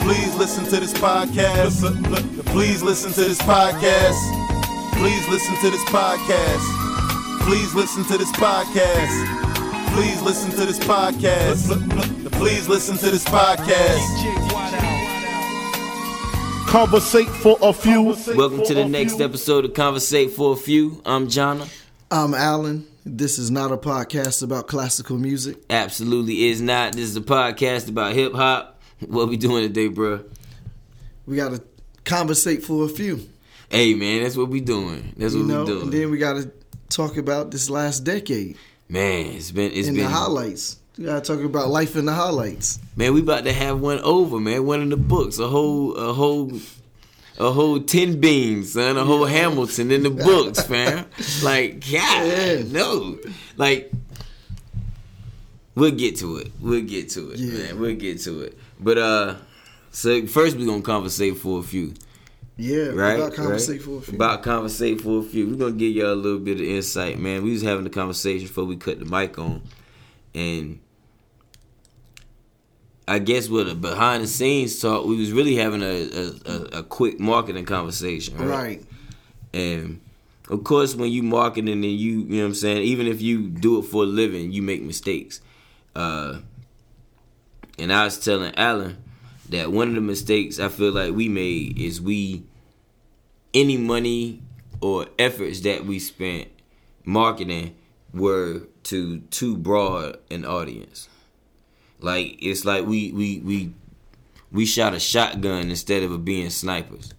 Please listen to this podcast. Please listen to this podcast. Please listen to this podcast. Please listen to this podcast. Please listen to this podcast. Please listen to this podcast. Conversate for a few. Welcome to the next episode of Conversate for a Few. I'm Jonna. I'm Alan. This is not a podcast about classical music. Absolutely is not. This is a podcast about hip hop. What we doing today, bro? We got to conversate for a few. Hey, man, that's what we doing. That's what know, we doing. and then we got to talk about this last decade man, it's been it's and been the highlights. We got to talk about life in the highlights. man. We about to have one over, man. One in the books, a whole a whole. A whole ten beans, son. A whole Hamilton in the books, fam. Like, God, Yeah. no. Like, we'll get to it. We'll get to it, Yeah. man. We'll get to it. But uh, so first we're gonna conversate for a few. Yeah, right? About conversate right? for a few. About conversate for a few. We're gonna give y'all a little bit of insight, man. We was having a conversation before we cut the mic on, and I guess with a behind the scenes talk, we was really having a a, a, quick marketing conversation, right? right. And of course, when you marketing and you, you know what I'm saying, even if you do it for a living, you make mistakes. Uh, and I was telling Alan that one of the mistakes I feel like we made is we, any money or efforts that we spent marketing were to too broad an audience. Like it's like we we we we shot a shotgun instead of being snipers,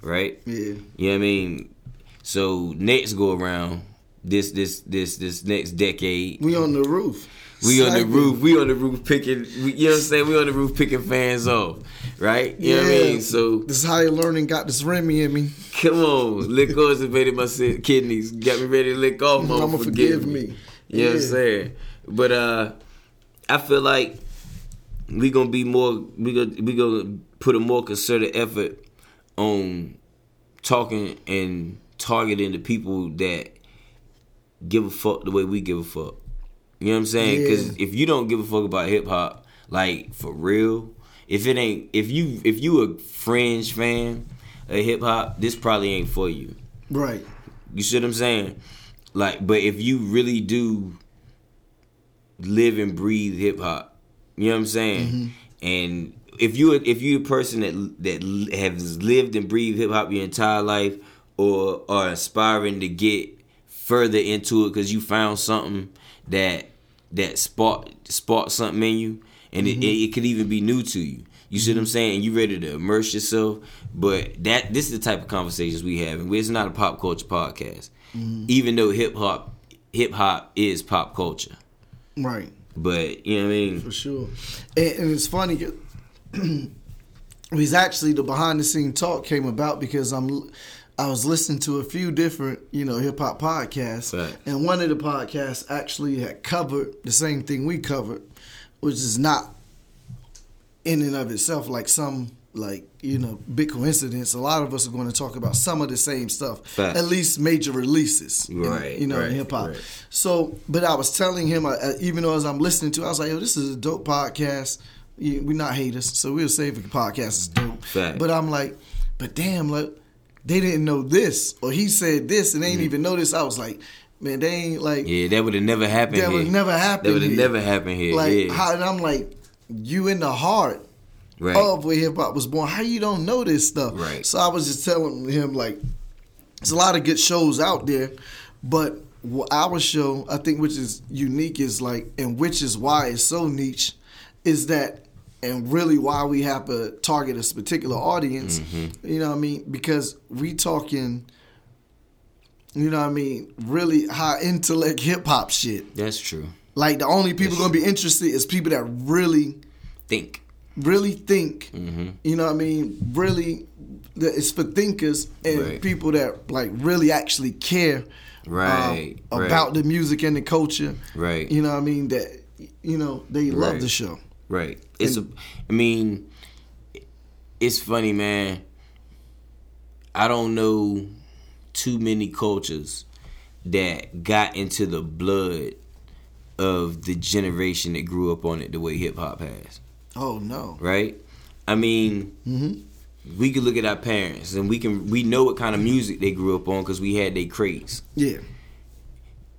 right? Yeah. You know what I mean? So next go around, this this this this next decade, We on the roof. We on the roof. We on the roof picking. We, you know what I'm saying? We on the roof picking fans off, right? You know what I mean? So This higher learning got this Remy in me. come on, lick off invaded my kidneys. Got me ready to lick off. Mama, Mama, forgive, forgive me. me. You know what I'm saying? But uh, I feel like we gonna be more. We gonna we gonna put a more concerted effort on talking and targeting the people that give a fuck the way we give a fuck. You know what I'm saying? Because Yeah. if you don't give a fuck about hip hop, like for real, if it ain't, if you if you a fringe fan of hip hop, this probably ain't for you. Right. You see what I'm saying? Like, but if you really do live and breathe hip hop, you know what I'm saying? Mm-hmm. And if you if you a person that that has lived and breathed hip hop your entire life, or are aspiring to get further into it because you found something that that spark spark something in you, and it, mm-hmm. it, it could even be new to you. You see what I'm mm-hmm. saying? You ready to immerse yourself, but that this is the type of conversations we have, and it's not a pop culture podcast. Mm-hmm. Even though hip hop hip hop is pop culture, Right. but you know what I mean? For sure. And, and it's funny. It's actually the behind the scene talk came about because I'm I was listening to a few different, you know, hip hop podcasts. Right. And one of the podcasts actually had covered the same thing we covered, which is not in and of itself like some like, you know, big coincidence. A lot of us are going to talk about some of the same stuff. Fact. At least major releases. in- Right, you know, right, in hip hop. right. So, but I was telling him, uh, even though as I'm listening to, it, I was like, "Yo, this is a dope podcast. We're not haters, so we'll say if the podcast is dope." But I'm like, "But damn, like they didn't know this, or he said this, and they didn't even know this." I was like, "Man, they ain't like Mm-hmm. Yeah, that would have never happened. that would never happen. That would have never happened here. Like, yeah, how, and I'm like, you in the heart right. of where hip hop was born. How you don't know this stuff? Right. So I was just telling him like, there's a lot of good shows out there, but our show, I think, which is unique, is like, and which is why it's so niche, is that, and really why we have to target a particular audience. Mm-hmm. You know what I mean? Because we talking you know what I mean, really high intellect hip hop shit. That's true. Like the only people gonna be interested is people that really, Think. really think. Mm-hmm. You know what I mean? Really, it's for thinkers and Right. people that like really actually care. um, Right, right. about the music and the culture. Right. You know what I mean? That you know, they love the show. Right. It's a. I mean, it's funny, man. I don't know too many cultures that got into the blood of the generation that grew up on it the way hip hop has. Oh no. Right. I mean, mm-hmm. we could look at our parents and we can we know what kind of music they grew up on because we had their crates. Yeah.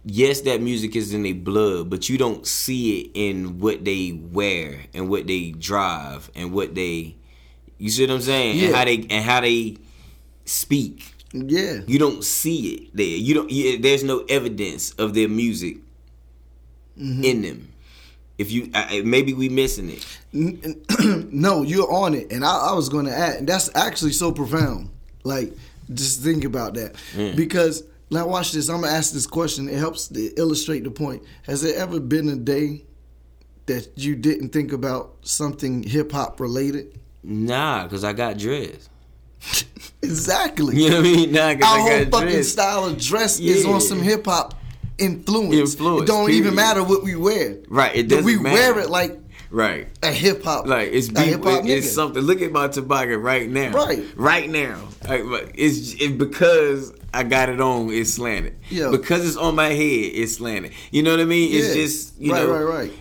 Yes, that music is in their blood, but you don't see it in what they wear and what they drive and what they. You see what I'm saying? Yeah. And how they and how they speak. Yeah. You don't see it there. You don't. You, there's no evidence of their music Mm-hmm. in them. If you I, maybe we missing it. no, you're on it, and I, I was going to add, and that's actually so profound. Like, just think about that, because now watch this. I'm gonna ask this question. It helps to illustrate the point. Has there ever been a day that you didn't think about something hip hop related? Nah, cause I got dressed. exactly. You know what I mean? Nah, cause Our I whole got fucking dressed. style of dress is on some hip hop influence. Influence, It don't even matter what we wear. Right, it But we doesn't wear matter. it like Right. a hip hop. Like it's be, hip hop it- it's something. Look at my toboggan right now. Right. Right now. Like, it's it, because I got it on. It's slanted. Yeah. Because it's on my head. It's slanted. You know what I mean? It's Yeah. just you right, know. right, right.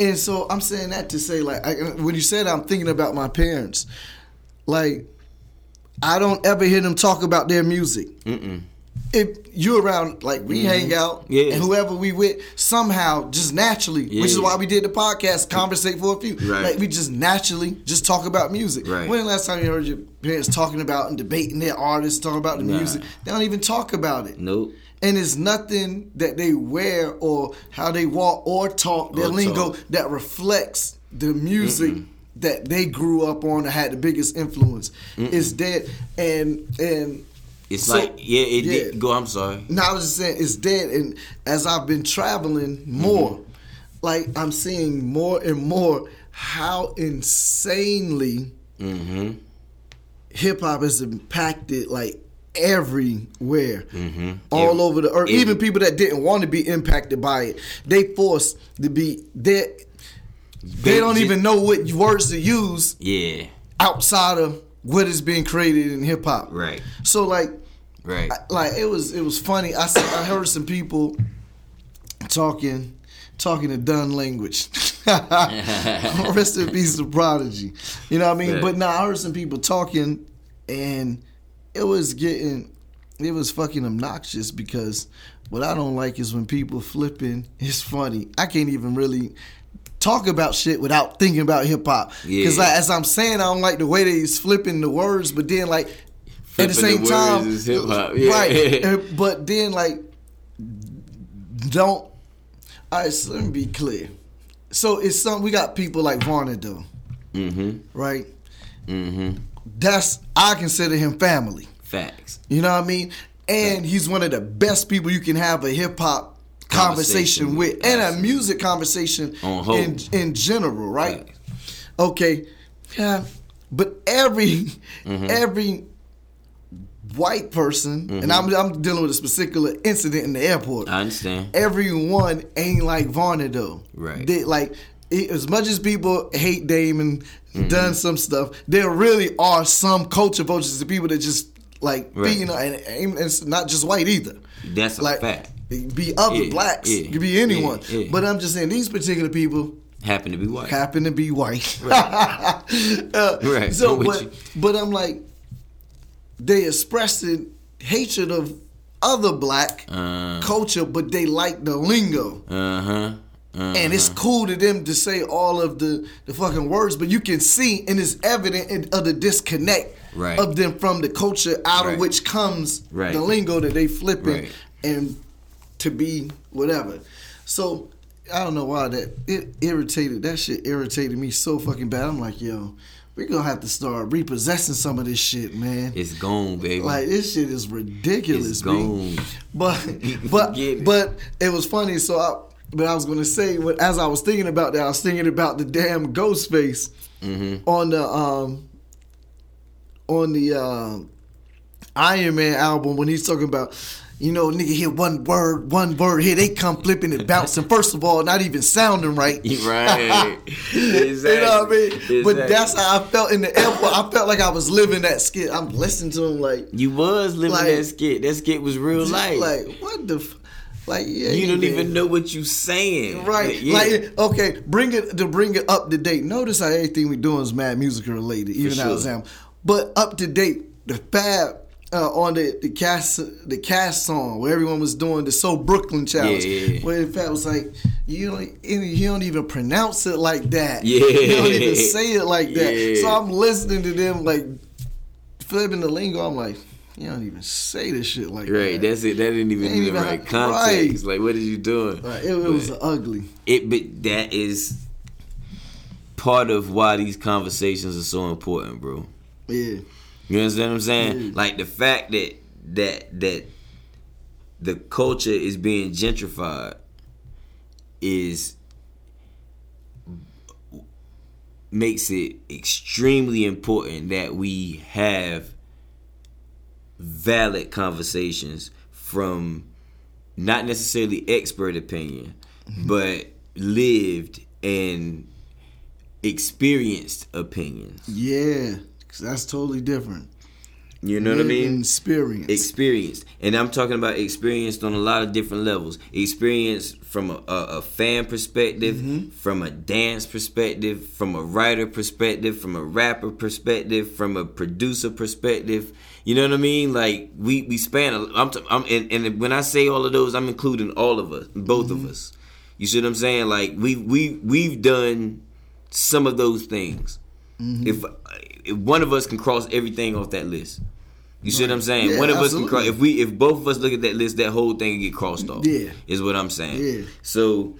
And so I'm saying that to say, like, I, when you said I'm thinking about my parents, like, I don't ever hear them talk about their music. Mm-mm. If you're around, like, we hang out, Mm-hmm. Yeah. and whoever we with, somehow, just naturally, which is why we did the podcast, conversate for a few. Right. Like, we just naturally just talk about music. Right. When the last time you heard your parents talking about and debating their artists, talking about the Nah. music? They don't even talk about it Nope. and it's nothing that they wear or how they walk or talk their Or lingo talk. that reflects the music that they grew up on or had the biggest influence. It's dead and and It's So- like yeah. It yeah. did go. I'm sorry. no, I was just saying it's dead. And as I've been traveling more, like I'm seeing more and more how insanely Mm-hmm. hip hop has impacted like everywhere, Mm-hmm. all over the earth. Even people that didn't want to be impacted by it, they forced to be. They they don't just- even know what words to use Yeah. outside of what is being created in hip hop. Right. So like Right. I- like it was it was funny. I I heard some people talking talking a Dunn language. Rest in peace to Prodigy. You know what I mean? But now I heard some people talking and it was getting it was fucking obnoxious because what I don't like is when people flipping it's funny. I can't even really talk about shit without thinking about hip hop. Because Yeah. like, as I'm saying, I don't like the way that he's flipping the words, but then like at the same the time, yeah. right? But then, like, don't. All right, so let me be clear. So it's some we got people like Varner though, Mm-hmm. right? Mm-hmm. That's I consider him family. Facts. You know what I mean? And he's one of the best people you can have a hip hop conversation, Conversation with, with, and a music conversation in in general, right? Facts. Okay, yeah, but every Mm-hmm. every white person, and I'm I'm dealing with a particular incident in the airport. I understand. Everyone ain't like Varner though. Right. They like it- as much as people hate Dame and Mm-hmm. done some stuff, there really are some culture vultures, the people that just like Right. you know, and, and it's not just white either. That's a Like fact. Be other Yeah, blacks, yeah, it could be anyone. yeah, yeah. But I'm just saying these particular people Happen to be white. happen to be white. Uh, Right, So, but you. but I'm like, they expressing hatred of other black Uh. culture, but they like the lingo. Uh huh. Uh, And it's cool to them to say all of the, the fucking words, but you can see and it's evident in, of the disconnect Right. of them from the culture out Right. of which comes Right. the lingo that they flipping Right. and to be whatever. So I don't know why that it irritated that shit irritated me so fucking bad. I'm like, yo, we're gonna have to start repossessing some of this shit, man. It's gone, baby. Like this shit is ridiculous, It's B. gone. But but it. but it was funny. So I but I was gonna say as I was thinking about that, I was thinking about the damn Ghostface Mm-hmm. on the um on the um Iron Man album when he's talking about. You know, nigga, hear one word, one word here. They come flipping and bouncing. First of all, not even sounding right. Right. You know what I mean? But that's how I felt in the airport. I felt like I was living that skit. I'm listening to him like, You was living Like- that skit. That skit was real life. like what the, f-? like yeah. you don't did. even know what you saying. Right, Yeah. like okay, bring it to bring it up to date. Notice how everything we doing is mad musical related, even For how it's sure. But up to date, the Fab uh, on the the cast the cast song where everyone was doing the So Brooklyn challenge, Yeah, yeah, yeah. where the Fab was like, you don't you don't even pronounce it like that. Yeah. you don't even say it like that. So I'm listening to them like flipping the lingo. I'm like, you don't even say this shit like Right, that. Right, that's it. That didn't even in the right context. right. Like, what are you doing? Like, it, it was ugly. It, but that is part of why these conversations are so important, bro. Yeah. You understand what I'm saying? Like the fact that that that the culture is being gentrified is makes it extremely important that we have valid conversations from not necessarily expert opinion, mm-hmm. but lived and experienced opinions. Yeah, 'cause that's totally different. You know what I mean? Experience. experienced and i'm talking about experienced on a lot of different levels experience from a, a, a fan perspective Mm-hmm. from a dance perspective from a writer perspective from a rapper perspective from a producer perspective you know what i mean like we we span a, i'm, t- I'm and, and when i say all of those i'm including all of us both Mm-hmm. of us you see what i'm saying like we we we've done some of those things Mm-hmm. if, if one of us can cross everything off that list you see what I'm saying? Yeah, One of us can cross. If we, if both of us look at that list, that whole thing get crossed off. Yeah. is what I'm saying. Yeah. So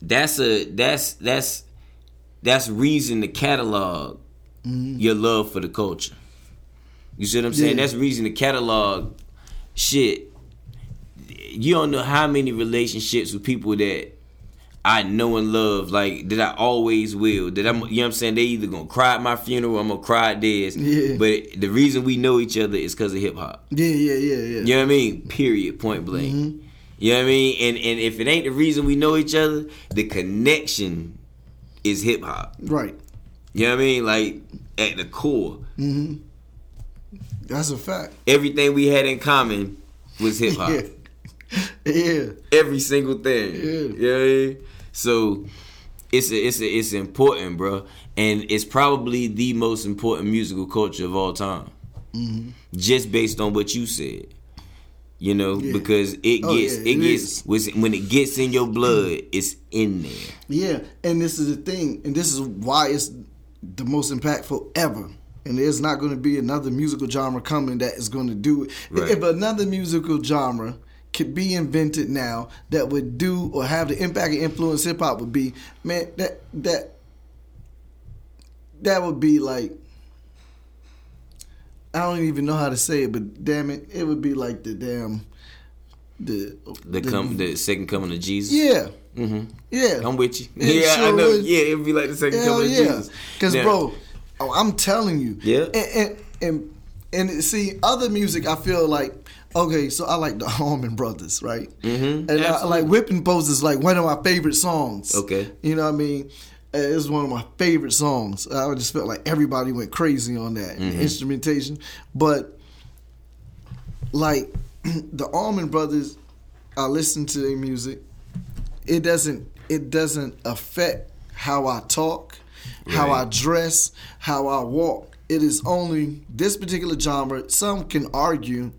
that's a that's that's that's reason to catalog your love for the culture. You see what I'm saying? Mm-hmm. Yeah. That's reason to catalog shit. You don't know how many relationships with people that I know and love, like that I always will. That I'm, you know what I'm saying? They either gonna cry at my funeral, or I'm gonna cry at theirs. Yeah. But the reason we know each other is because of hip hop. yeah, yeah, yeah, yeah. You know what I mean? Period. Point blank. Mm-hmm. You know what I mean? And and if it ain't the reason we know each other, the connection is hip hop. Right. You know what I mean? Like at the core, That's a fact. everything we had in common was hip hop. Yeah. Yeah. Every single thing. Yeah. You know what I mean? So it's a, it's a, it's important, bro, and it's probably the most important musical culture of all time. Mm-hmm. Just based on what you said, you know, Yeah. because it Oh, gets yeah, it it gets is. when it gets in your blood, it's in there. Yeah, and this is the thing, and this is why it's the most impactful ever. And there's not going to be another musical genre coming that is going to do it. Right. If another musical genre could be invented now that would do or have the impact and influence hip hop would be, man, that that that would be like I don't even know how to say it, but damn it, it would be like the damn the The come the second coming of Jesus. yeah. Mm-hmm. Yeah. I'm with you. It yeah, I know. would. Yeah, it'd be like the second Hell coming yeah. of Jesus. Because, Now- bro, oh, I'm telling you. Yeah. And, and, and, and see, other music, I feel like, okay, so I like the Allman Brothers, right? Mhm, And I, like Whipping Post is like one of my favorite songs. Okay. You know what I mean? It's one of my favorite songs. I just felt like everybody went crazy on that Mm-hmm. instrumentation. But, like, the Allman Brothers, I listen to their music. It doesn't. It doesn't affect how I talk, how I dress, how I walk. It is only this particular genre. Some can argue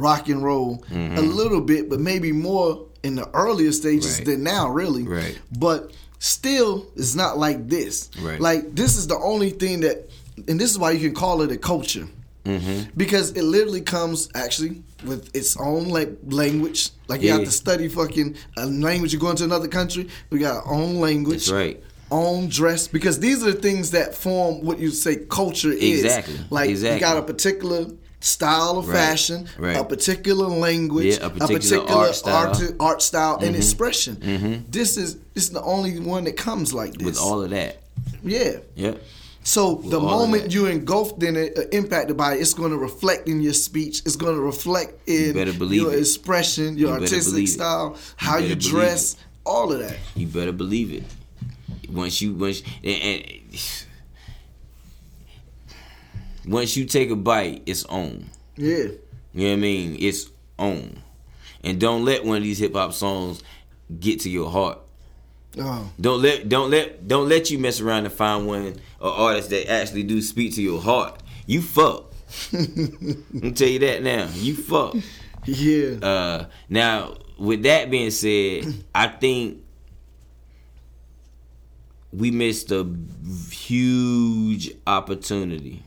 rock and roll a little bit, but maybe more in the earlier stages Right. than now, really. Right. But still, it's not like this. Right. Like this is the only thing that, and this is why you can call it a culture Mm-hmm. because it literally comes actually with its own like language. Like you Yeah. have to study fucking a language. You go into another country, we got our own language. That's right. own dress because these are the things that form what you say culture is. Exactly. Like Exactly. you got a particular style of Right. fashion, Right. a particular language, Yeah, a particular art style. Mm-hmm. art, art style and expression. This is this is the only one that comes like this. with all of that. yeah. Yeah. So the moment you're engulfed in it, uh, impacted by it, it's going to reflect in your speech. It's going to reflect in believe your it. expression, your You artistic style, how you dress, all of that. You better believe it. Once you once and, and once you take a bite, it's on. Yeah. You know what I mean? It's on. And don't let one of these hip hop songs get to your heart. Oh. Don't let don't let don't let you mess around and find one or artist that actually do speak to your heart. You fuck. I'm tell you that now. You fuck. Yeah. Uh, now, with that being said, I think we missed a huge opportunity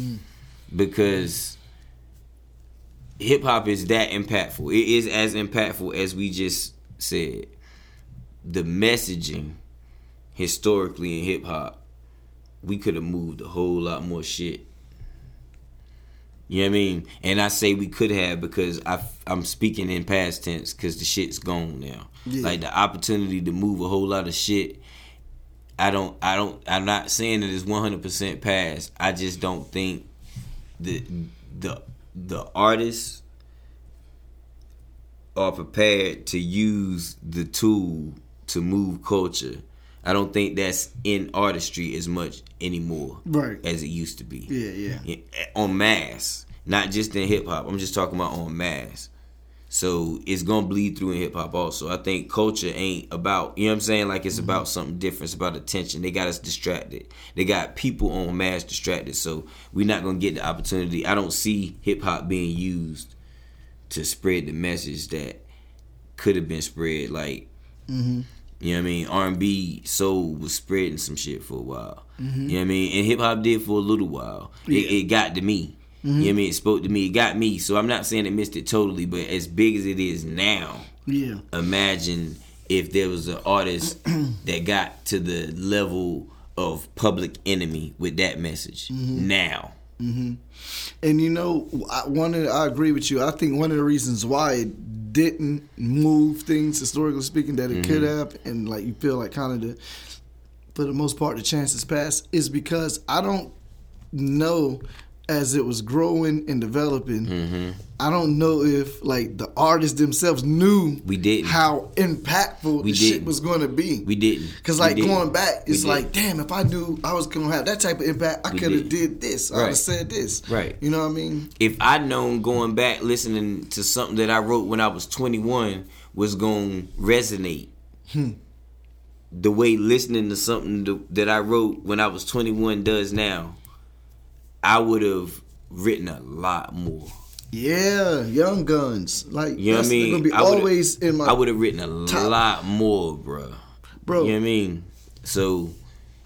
Mm. because hip hop is that impactful. It is as impactful as we just said. The messaging historically in hip hop, we could have moved a whole lot more shit. You know what I mean? And I say we could have because I, I'm speaking in past tense because the shit's gone now. Yeah. Like the opportunity to move a whole lot of shit. I don't. I don't. I'm not saying that it's 100 percent past. I just don't think the the the artists are prepared to use the tool to move culture. I don't think that's in artistry as much anymore Right. as it used to be yeah. yeah, on mass, not just in hip hop. I'm just talking about on mass. So it's gonna bleed through in hip hop also. I think culture ain't about you know what I'm saying. Like it's about mm-hmm. something different. It's about attention. They got us distracted. They got people on mass distracted. So we're not gonna get the opportunity. I don't see hip hop being used to spread the message that could have been spread. Like mm-hmm. you know what I mean? R and B soul was spreading some shit for a while. Mm-hmm. You know what I mean? And hip hop did for a little while. It, it got to me. Mm-hmm. You know what I mean? It spoke to me. It got me. So I'm not saying it missed it totally, but as big as it is now, Yeah. imagine if there was an artist that got to the level of public enemy with that message mm-hmm. now. Mm-hmm. And you know, I, one of the, I agree with you. I think one of the reasons why it didn't move things historically speaking that it could have, and like you feel like kind of the for the most part the chances passed is because I don't know as it was growing and developing. Mm-hmm. I don't know if like the artists themselves knew We didn't. how impactful We the shit didn't. was going to be. We didn't. Cause like didn't. going back, it's like, damn, if I knew I was gonna have that type of impact, I could have did this. I would have said this. Right. You know what I mean? if I'd known going back listening to something that I wrote when I was 21 was going to resonate hmm. the way listening to something that I wrote when I was 21 does now, I would have written a lot more. Yeah, Young Guns. Like You know what I mean? gonna be I always in my I would have written a top. lot more, bro. bro. You know what I mean? So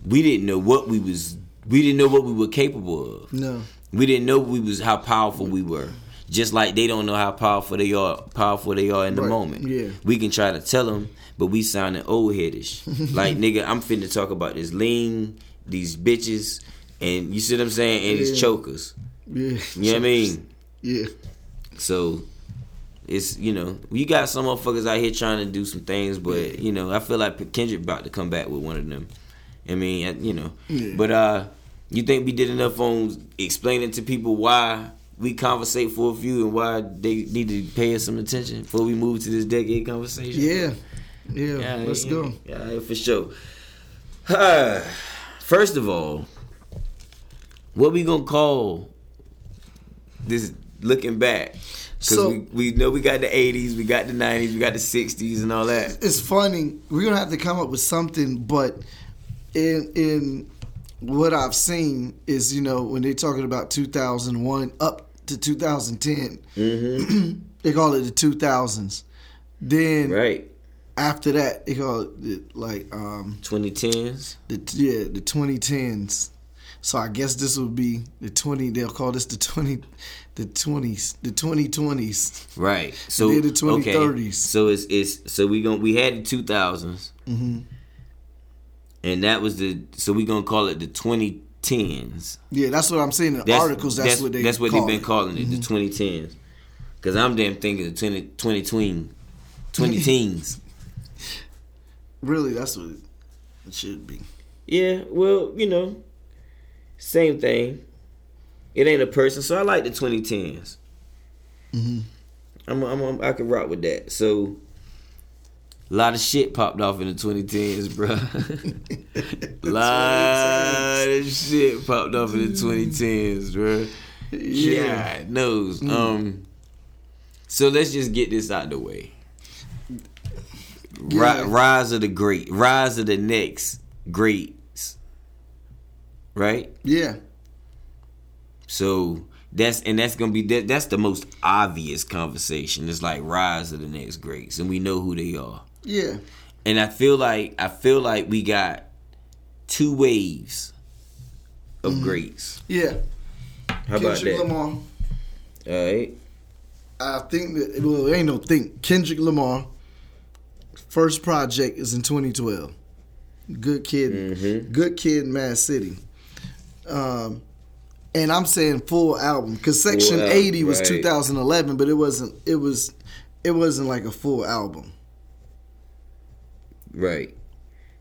we didn't know what we was. We didn't know what we were capable of. No. We didn't know we was how powerful we were. Just like they don't know how powerful they are, powerful they are in the Right, moment. yeah. We can try to tell them, but we sounding old headish. like nigga, I'm finna talk about this lean, these bitches, and you see what I'm saying, and Yeah. chokers. Yeah. You know what I mean? Yeah. So it's you know you got some motherfuckers out here trying to do some things, but you know I feel like Kendrick about to come back with one of them. I mean, you know, Yeah. but uh, you think we did enough on explaining to people why we conversate for a few and why they need to pay us some attention before we move to this decade conversation? Yeah. Yeah. Yeah, Let's yeah, go. Yeah, for sure. First of all, what we gonna call this? Looking back, because So- we, we know we got the '80s, we got the '90s, we got the '60s, and all that. It's funny. We're gonna have to come up with something, but in in what I've seen is, you know, when they're talking about 2001 up to 2010, they call it the 2000s. Then Right, after that, they call it like um 2010s. the yeah the 2010s. So I guess this would be the 20. They'll call this the 20, the 20s, the 2020s. Right. So the okay. 2030s. So it's it's so we gon' we had the 2000s. Mm-hmm. and that was the so we gonna call it the 2010s. Yeah, that's what I'm saying in the That's, articles. That's, what they. That's what they've been calling it, the 2010s. Cause I'm damn thinking the 20 20 tween, 20 teens. Really, that's what it should be. Yeah, well, you know, same thing. It ain't a person, so I like the 2010s. Mm-hmm. I'm, I'm, I'm, I can rock with that. So, a lot of shit popped off in the 2010s, bro. lot of shit popped off in the 2010s, bro. Yeah. God knows. Um. So let's just get this out of the way. Yeah. Rise of the great, rise of the next greats, right? Yeah, So that's and that's gonna be that. That's the most obvious conversation. It's like rise of the next greats, and we know who they are. yeah, And I feel like I feel like we got two waves of greats. yeah. How about Kendrick that? Lamar. All right. I think that well, it ain't no think. Kendrick Lamar. First project is in 2012. Good kid, Mm-hmm. good kid, Mad City. Um, and I'm saying full album because Section album, 80 was right. 2011, but it wasn't. It was, it wasn't like a full album. Right.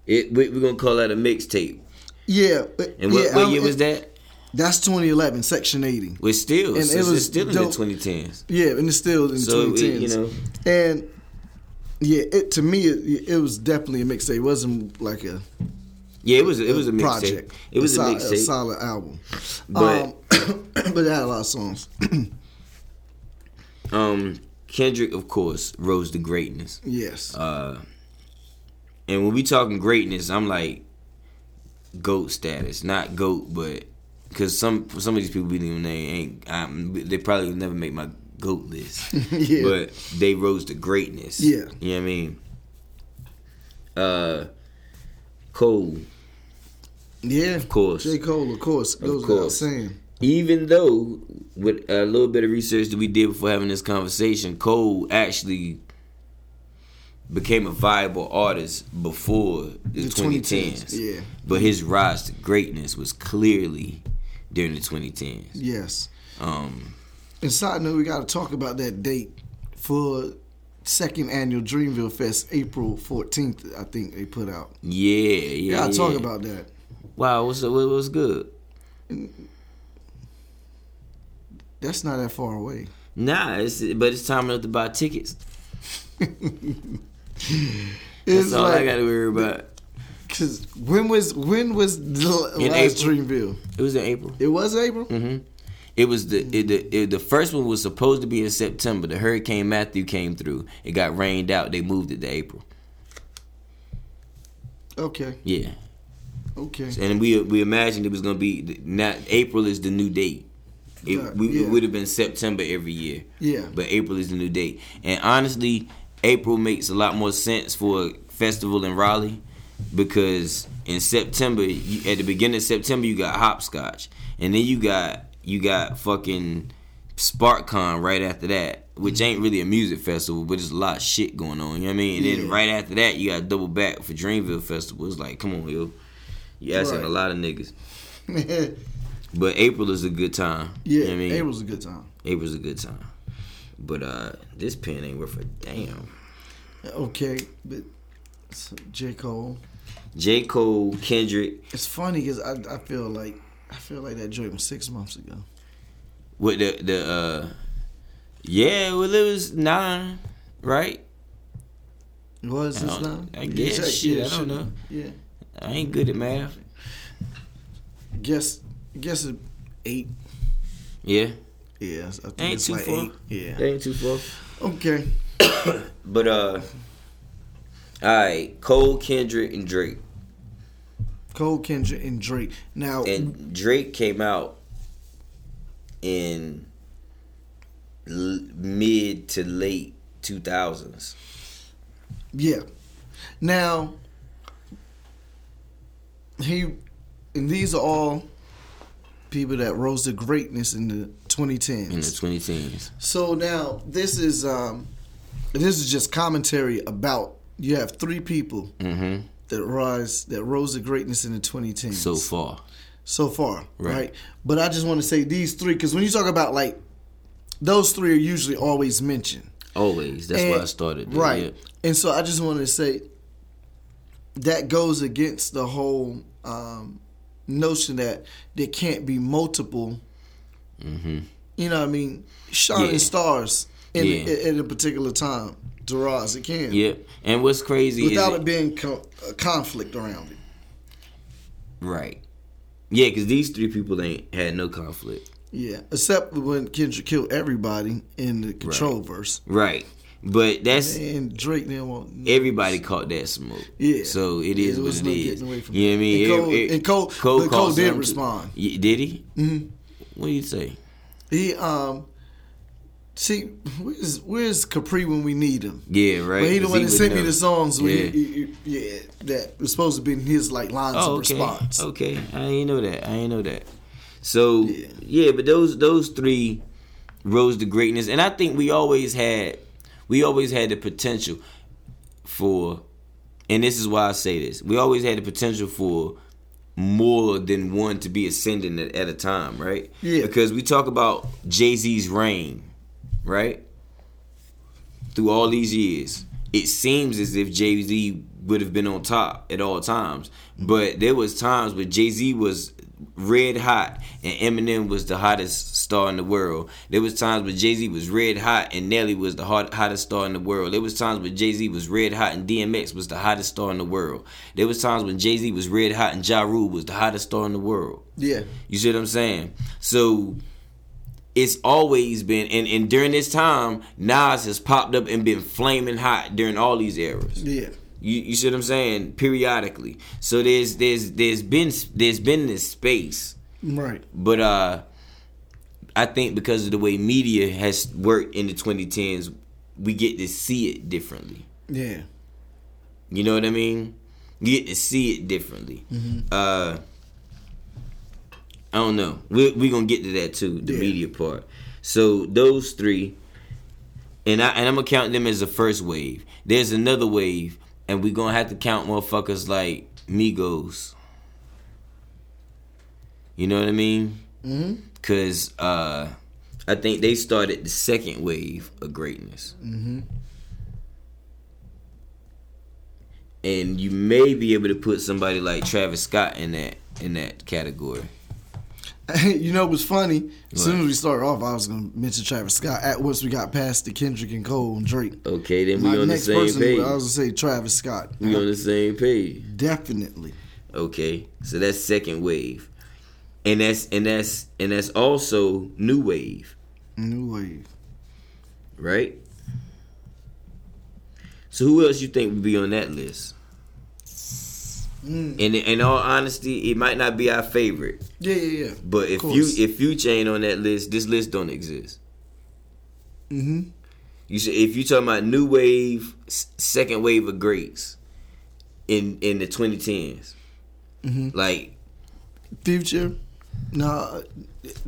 It we, we're gonna call that a mixtape. Yeah, but- And what, yeah, what year was that? That's 2011, Section 80. Well, still, And so it it's was still dope. in the 2010s. Yeah, and it's still in So, it- 2010s. you know. and yeah, it to me it, it was definitely a mixtape. It wasn't like a Yeah, it was it was a project. It was a, sol- mixtape. solid album. But- um, but it had a lot of songs. Um, Kendrick, of course, rose to greatness. yes. Uh, and when we talking greatness, I'm like goat status, not goat, but because some some of these people we didn't even name ain't um, they probably would never make my goat list, Yeah. but they rose to greatness. Yeah. you know what I mean. Uh, Cole, yeah, of course. J. Cole, of course, goes without course. saying. even though with a little bit of research that we did before having this conversation, Cole actually became a viable artist before the, The 2010s. 2010s, yeah. But his rise to greatness was clearly during the 2010s. Yes. Um, And side note, we got to talk about that date for second annual Dreamville Fest, April 14th. I think they put out. yeah, yeah. We got to yeah. talk about that. Wow, what's what was good? That's not that far away. Nah, it's but it's time enough to buy tickets. That's all I got to worry about. Cause when was when was the In last April. Dreamville? It was in April. It was April. hmm It was the it, the it, the first one was supposed to be in September. The Hurricane Matthew came through. It got rained out. They moved it to April. Okay, Yeah, okay. and we we imagined it was gonna be not April is the new date. It, Yeah, we, yeah. it would have been September every year. Yeah. but April is the new date. And honestly, April makes a lot more sense for a festival in Raleigh because in September, you, at the beginning of September, you got hopscotch, and then you got you got fucking SparkCon right after that, which mm-hmm. ain't really a music festival, but there's a lot of shit going on. You know what I mean? And then right after that, you got double back for Dreamville Festival. It's like, come on, yo, you asking Right. a lot of niggas. But April is a good time. You know I mean? April's a good time. April's a good time. But uh this pen ain't worth a damn. Okay, but so J Cole. J. Cole, Kendrick, It's funny because I, I feel like I feel like that joint was six months ago. with the the uh Yeah, well it was nine, right? Was this don't- I guess. Shit, I don't know. Yeah, I ain't good at math. guess guess it eight. Yeah. Yeah, I think Ain't it's too like far. eight. Yeah. That ain't too far. Okay. But uh Alright, Cole, Kendrick, and Drake. Cole, Kendrick, and Drake. Now, And Drake came out in l- mid to late 2000s. yeah. Now, he and these are all people that rose to greatness in the 2010s. in the 2010s. So now this is um this is just commentary about you have three people Mm-hmm. that rise that rose to greatness in the 2010s So far. so far, Right. right? But I just want to say these three because when you talk about like those three are usually always mentioned. Always. That's why I started. there, Right. yeah. And so I just wanted to say that goes against the whole um, notion that there can't be multiple, you know what I mean, shining Mm-hmm. Yeah. stars in Yeah. a, at a particular time to rise. It can. Yep. And what's crazy Without is it being co- a conflict around it. right. Yeah, because these three people ain't had no conflict. Yeah. Except when Kendrick killed everybody in the control verse. Right. But that's And Drake didn't want everybody caught that smoke. Yeah. So it is Yeah, what it no is. away from you know what I mean? And Cole- It- it- and Cole- but Cole did too. respond. Did he? Mm-hmm. What do you say? He um see where's where's Capri when we need him? Yeah, right. But he the one that sent me the songs Yeah. he, he- he- yeah that was supposed to be his like lines Oh, of okay. response. Okay, I ain't know that. I ain't know that. So Yeah. yeah. but those those three rose to greatness, and I think we always had we always had the potential for, and this is why I say this: we always had the potential for more than one to be ascending at, at a time, right? Yeah. Because we talk about Jay Z's reign, right? through all these years, it seems as if Jay Z would have been on top at all times. But there was times where Jay Z was red hot and Eminem was the hottest star in the world. There was times where Jay Z was red hot and Nelly was the hot, hottest star in the world. There was times where Jay Z was red hot and DMX was the hottest star in the world. There was times when Jay Z was red hot and Ja Rule was the hottest star in the world. Yeah, You see what I'm saying? So it's always been and, and during this time, Nas has popped up and been flaming hot during all these eras. yeah, You, you see what I'm saying? Periodically. So there's there's there's been there's been this space. right. But uh I think because of the way media has worked in the 2010s, we get to see it differently. Yeah, You know what I mean? You get to see it differently. Uh, I don't know. We're we gonna get to that too, the Yeah. media part. So those three, and I and I'm gonna count them as the first wave. There's another wave, and we gonna have to count motherfuckers like Migos. You know what I mean? Mm-hmm. Cause uh, I think they started the second wave of greatness. and you may be able to put somebody like Travis Scott in that in that category. you know what's funny? As soon as we started off, I was gonna mention Travis Scott. At once we got past the Kendrick and Cole and Drake. Okay, then we My on the same person, page. I was gonna say Travis Scott. We on the same page. Definitely. Okay, so that's second wave, and that's and that's and that's also new wave, New wave. right? So who else you think would be on that list? Mm. And in all honesty, it might not be our favorite, Yeah, yeah, yeah. but if you if Future ain't on that list, this list don't exist. Mm-hmm. You should, if you talking about new wave, second wave of greats in in the 2010s, Mm-hmm. like Future. Nah,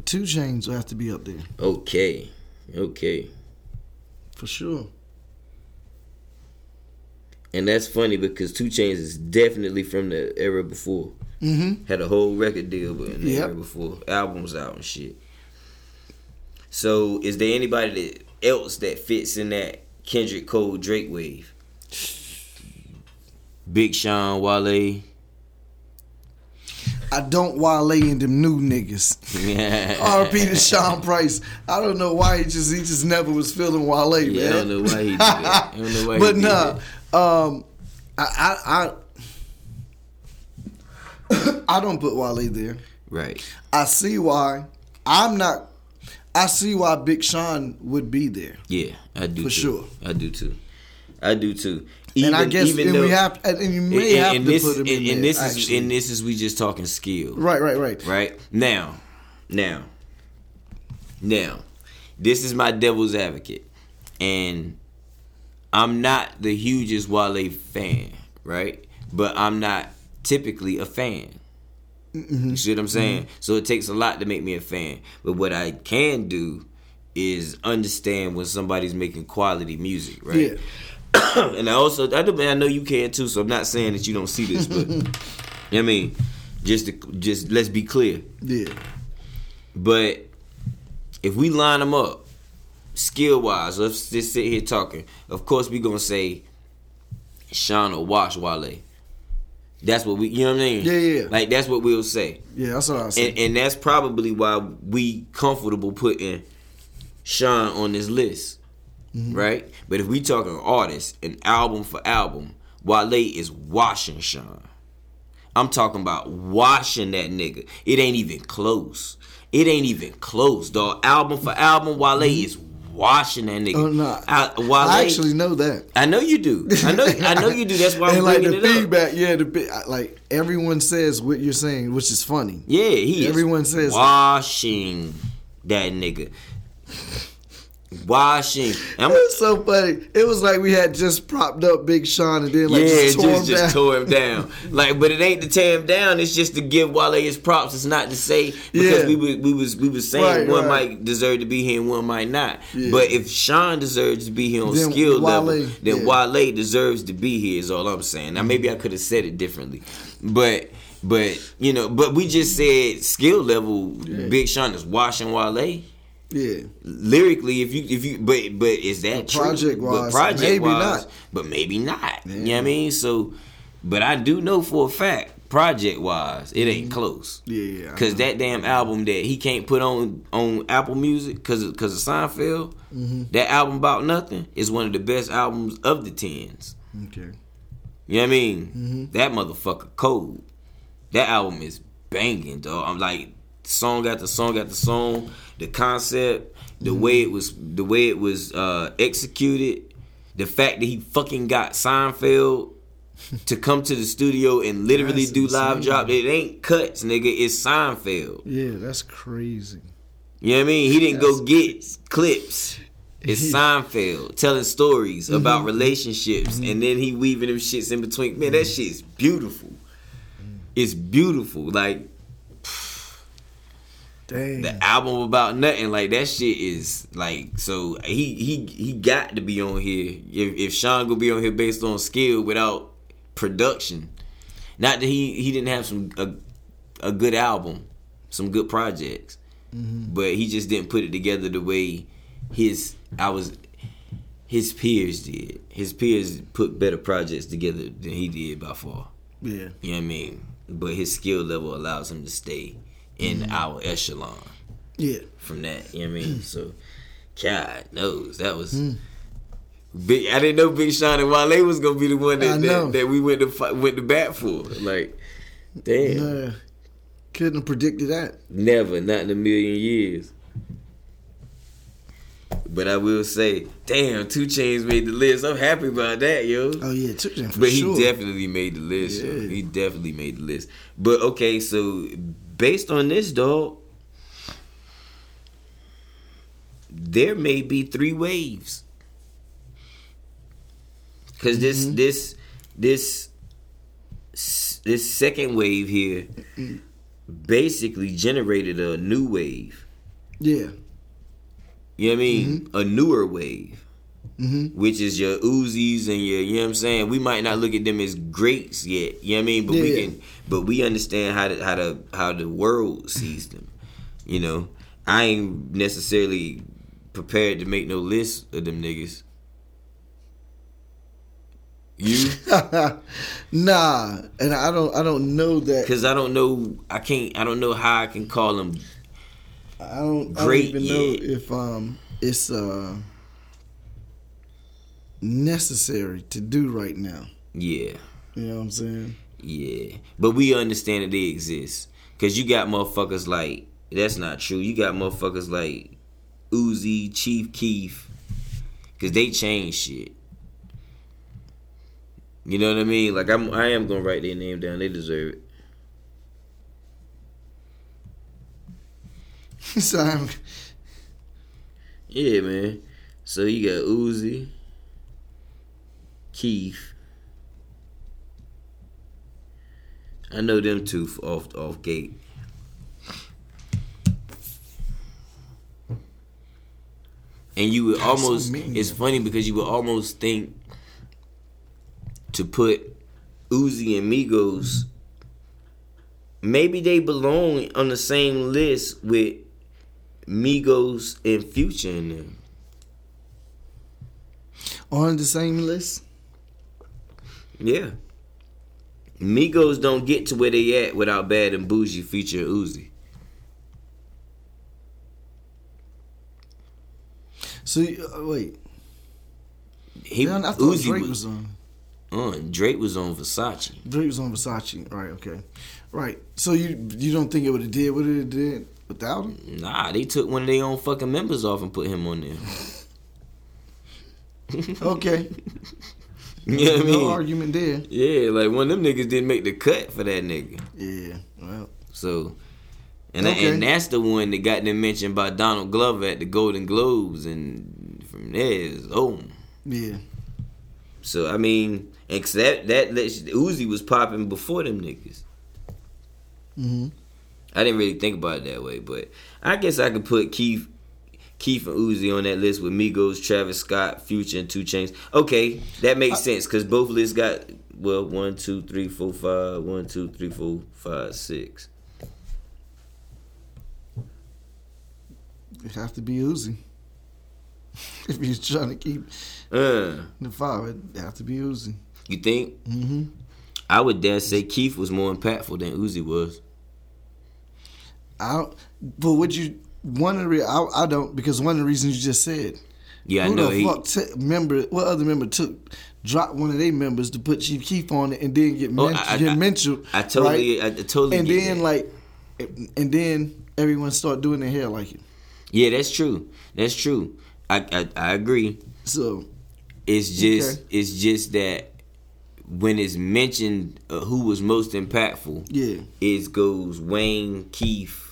2 Chainz will have to be up there okay, okay, for sure. And that's funny because 2 Chainz is definitely from the era before. Mm-hmm. Had a whole record deal, but in the Yep. era before albums out and shit. So, is there anybody that else that fits in that Kendrick Cole Drake wave? Big Sean, Wale. I don't Wale in them new niggas. RP to Sean Price. I don't know why he just he just never was feeling Wale, man. Yeah, I don't know why he did that. I don't know why but he did nah, that. Um, I I I, I don't put Wale there. Right. I see why. I'm not. I see why Big Sean would be there. Yeah, I do For too. sure. I do too. I do too. and I guess even though- we have and, you may and, have and to this, put him in and, there. and this actually. is and this is we just talking skill. right, right, right. Right? Now, now, now, this is my devil's advocate. And I'm not the hugest Wale fan, right? But I'm not typically a fan. Mm-hmm. You see what I'm saying? So it takes a lot to make me a fan. But what I can do is understand when somebody's making quality music, right? Yeah. and I also I, do, I know you can too, so I'm not saying that you don't see this, but you know what I mean, just to, just let's be clear. Yeah. But if we line them up, skill wise, let's just sit here talking. Of course, we gonna say Sean or Wash Wale. That's what we, you know what I mean? Yeah, yeah. Like that's what we'll say, Yeah, that's what I said. and and that's probably why we comfortable putting Sean on this list, mm-hmm. right? But if we talking artists and album for album, Wale is washing Sean. I'm talking about washing that nigga. It ain't even close. It ain't even close, dog. Album for album, Wale mm-hmm. is washing that nigga. oh no, I, I actually know that. I know you do. I know. I know you do. That's why I'm and like the it up. feedback, yeah, the like everyone says what you're saying, which is funny. Yeah, he Everyone is says that. washing that nigga. Washing. I'm, It was so funny. It was like we had just propped up Big Sean and then like yeah, just just, tore just, him down. tore him down. Like, but it ain't to tear him down. It's just to give Wale his props. It's not to say because Yeah. we we was we was saying Right, one right. might deserve to be here and one might not. Yeah. But if Sean deserves to be here on Then skill Wale, level, then yeah. Wale deserves to be here. Is all I'm saying. Now maybe I could have said it differently, but. But you know, but we just said skill level. Big Sean is washing Wale Yeah, lyrically, if you if you but but is that true? project-wise, but project maybe wise, not. but maybe not. You know what I mean? So, but I do know for a fact, project wise, it ain't close. yeah, yeah. Cause that damn album that he can't put on on Apple Music, cause of, cause of Seinfeld, Mm-hmm. that album about nothing is one of the best albums of the tens. okay. You know what I mean? Mm-hmm. That motherfucker cold. That album is banging, dog. I'm like song after song after song. The concept, the Mm-hmm. way it was, the way it was uh, executed, the fact that he fucking got Seinfeld to come to the studio and literally That's do live insane. drop. It ain't cuts, nigga. It's Seinfeld. Yeah, that's crazy. You know what I mean? He didn't go That's get clips. It's Seinfeld telling stories Mm-hmm. about relationships, and then he weaving them shits in between. Man, that Mm-hmm. shit's beautiful. It's beautiful. Like Damn. the album about nothing. Like that shit is like so. He he he got to be on here. If if Sean gonna be on here based on skill without production, not that he he didn't have some a, a good album, some good projects, mm-hmm. but he just didn't put it together the way his I was. His peers did. His peers put better projects together than he did by far. yeah. You know what I mean? But his skill level allows him to stay in mm-hmm. our echelon Yeah. from that. You know what I mean? So, God knows that was. Hmm. Big, I didn't know Big Sean and Wale was gonna be the one that that, that we went to fight, went to bat for. Like, damn, Nah, couldn't have predicted that. never, not in a million years. But I will say, damn, 2 Chainz made the list. I'm happy about that, yo. Oh yeah, 2 Chainz. for But sure. he definitely made the list. yo. He definitely made the list. But okay, so based on this, dog, there may be three waves. Cause this Mm-hmm. this this this second wave here basically generated a new wave. yeah. You know what I mean? A newer wave. hmm which is your Uzis and your, you know what I'm saying? We might not look at them as greats yet, you know what I mean? But we Yeah. can, but we understand how to, how to, how the world sees them. You know, I ain't necessarily prepared to make no list of them niggas. You, nah, and I don't. I don't know that. cause I don't know, I can't, I don't know how I can call them. I don't. Great I don't even know if um it's uh necessary to do right now. Yeah, You know what I'm saying? Yeah, but we understand that they exist. Cause you got motherfuckers like that's not true. You got motherfuckers like Uzi, Chief Keef, cause they change shit. You know what I mean? Like I'm, I am gonna write their name down. They deserve it. so I'm, Yeah, man. So you got Uzi, Keef. I know them two off off gate. And you would almost many it's funny because you would almost think to put Uzi and Migos. Maybe they belong on the same list with Migos and Future in them. On the same list. Yeah. Migos don't get to where they at without Bad and Boujee and Uzi. So uh, wait, He Man, I thought Uzi Drake was, was on. uh, Drake was on Versace. Drake was on Versace. Right. Okay. Right. So you you don't think it would have did what it did without him? Nah, they took one of their own fucking members off and put him on there. Okay. You know what I no mean? argument there. Yeah, like one of them niggas didn't make the cut for that nigga. Yeah. Well. So, and Okay. and that's the one that got them mentioned by Donald Glover at the Golden Globes, and from there is oh. Yeah. So I mean, except that that Uzi was popping before them niggas. hmm I didn't really think about it that way, but I guess I could put Keef, Keef and Uzi on that list with Migos, Travis Scott, Future, and 2 Chainz. Okay, that makes sense because both lists got well one, two, three, four, five, one, two, three, four, five, six. It have to be Uzi. if you're trying to keep Uh, the five, it have to be Uzi. you think? hmm I would dare say Keef was more impactful than Uzi was. I don't, but would you one of the re- I, I don't because one of the reasons you just said. Yeah, I know the he. fuck t- member? What other member took dropped one of their members to put Chief Keef on it and then get, Oh, men- I- I- get I- mentioned? I totally, I, I totally. and then that. like, and then everyone start doing their hair like it. yeah, that's true. That's true. I, I, I agree. So It's just, Okay. it's just that when it's mentioned uh, who was most impactful, yeah, it goes Wayne, Keef.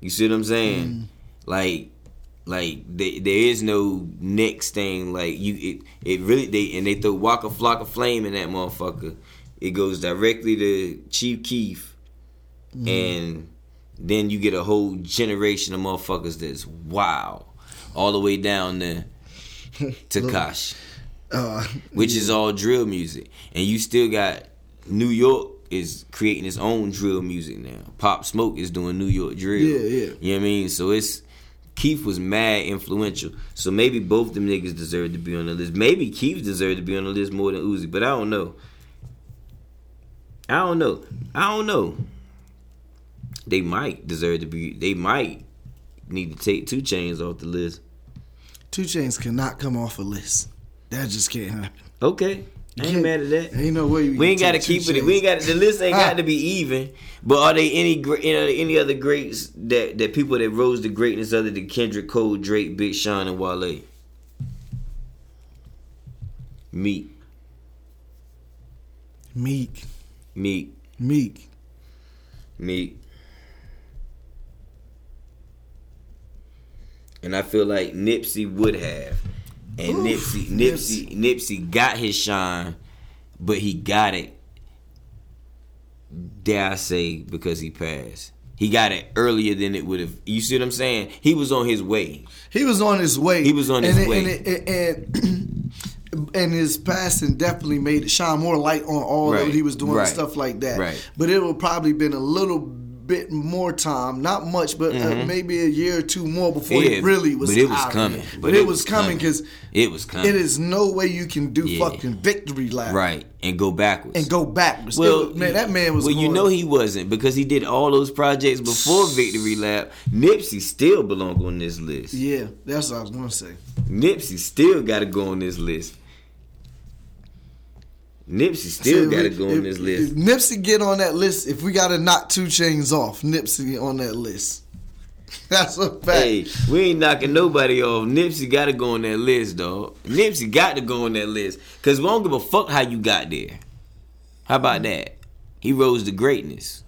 You see what I'm saying? Mm. Like, like they, there is no next thing. Like you, it, it really they and they throw Waka Flocka Flame in that motherfucker. It goes directly to Chief Keef, Mm. and then you get a whole generation of motherfuckers that's wow, all the way down to Tekashi uh, which is all drill music. And you still got New York is creating its own drill music now. Pop Smoke is doing New York drill. Yeah, yeah. You know what I mean? So it's Keef was mad influential. So maybe both of them niggas deserve to be on the list. Maybe Keef deserved to be on the list more than Uzi, but I don't know. I don't know. I don't know. They might deserve to be. They might need to take 2 Chainz off the list. 2 Chainz cannot come off a list. That just can't happen. Okay, I ain't mad at that. Ain't no way We ain't got to keep it. We ain't got the list. Ain't got to be even. But are there any great, you know, any other greats that that people that rose to greatness other than Kendrick Cole, Drake, Big Sean, and Wale? Meek, Meek, Meek, Meek. Meek. And I feel like Nipsey would have. And Oof, Nipsey, Nipsey, Nipsey got his shine, but he got it. Dare I say because he passed? He got it earlier than it would have. You see what I'm saying? He was on his way. He was on his way. He was on and his it- way. and it- and, and his passing definitely made it shine more light on all Right, that he was doing right, and stuff like that. right. But it would probably been a little bit more time, not much, but uh, maybe a year or two more before Mm-hmm. Yeah, it really was. but it was coming. there. But, it, was coming because It was coming. it is no way you can do Yeah. fucking victory lap right and go backwards and go backwards. Well, was- man, that man was. Well, you know he wasn't because he did all those projects before Victory Lap. Nipsey still belong on this list. Yeah, that's what I was gonna say. Nipsey still got to go on this list. Nipsey still got to if- go on if- this If list. Nipsey get on that list, if we got to knock 2 Chainz off, Nipsey on that list. That's a fact. Hey, we ain't knocking nobody off. Nipsey got to go on that list, dog. Nipsey got to go on that list because we don't give a fuck how you got there. How about mm. that? He rose to greatness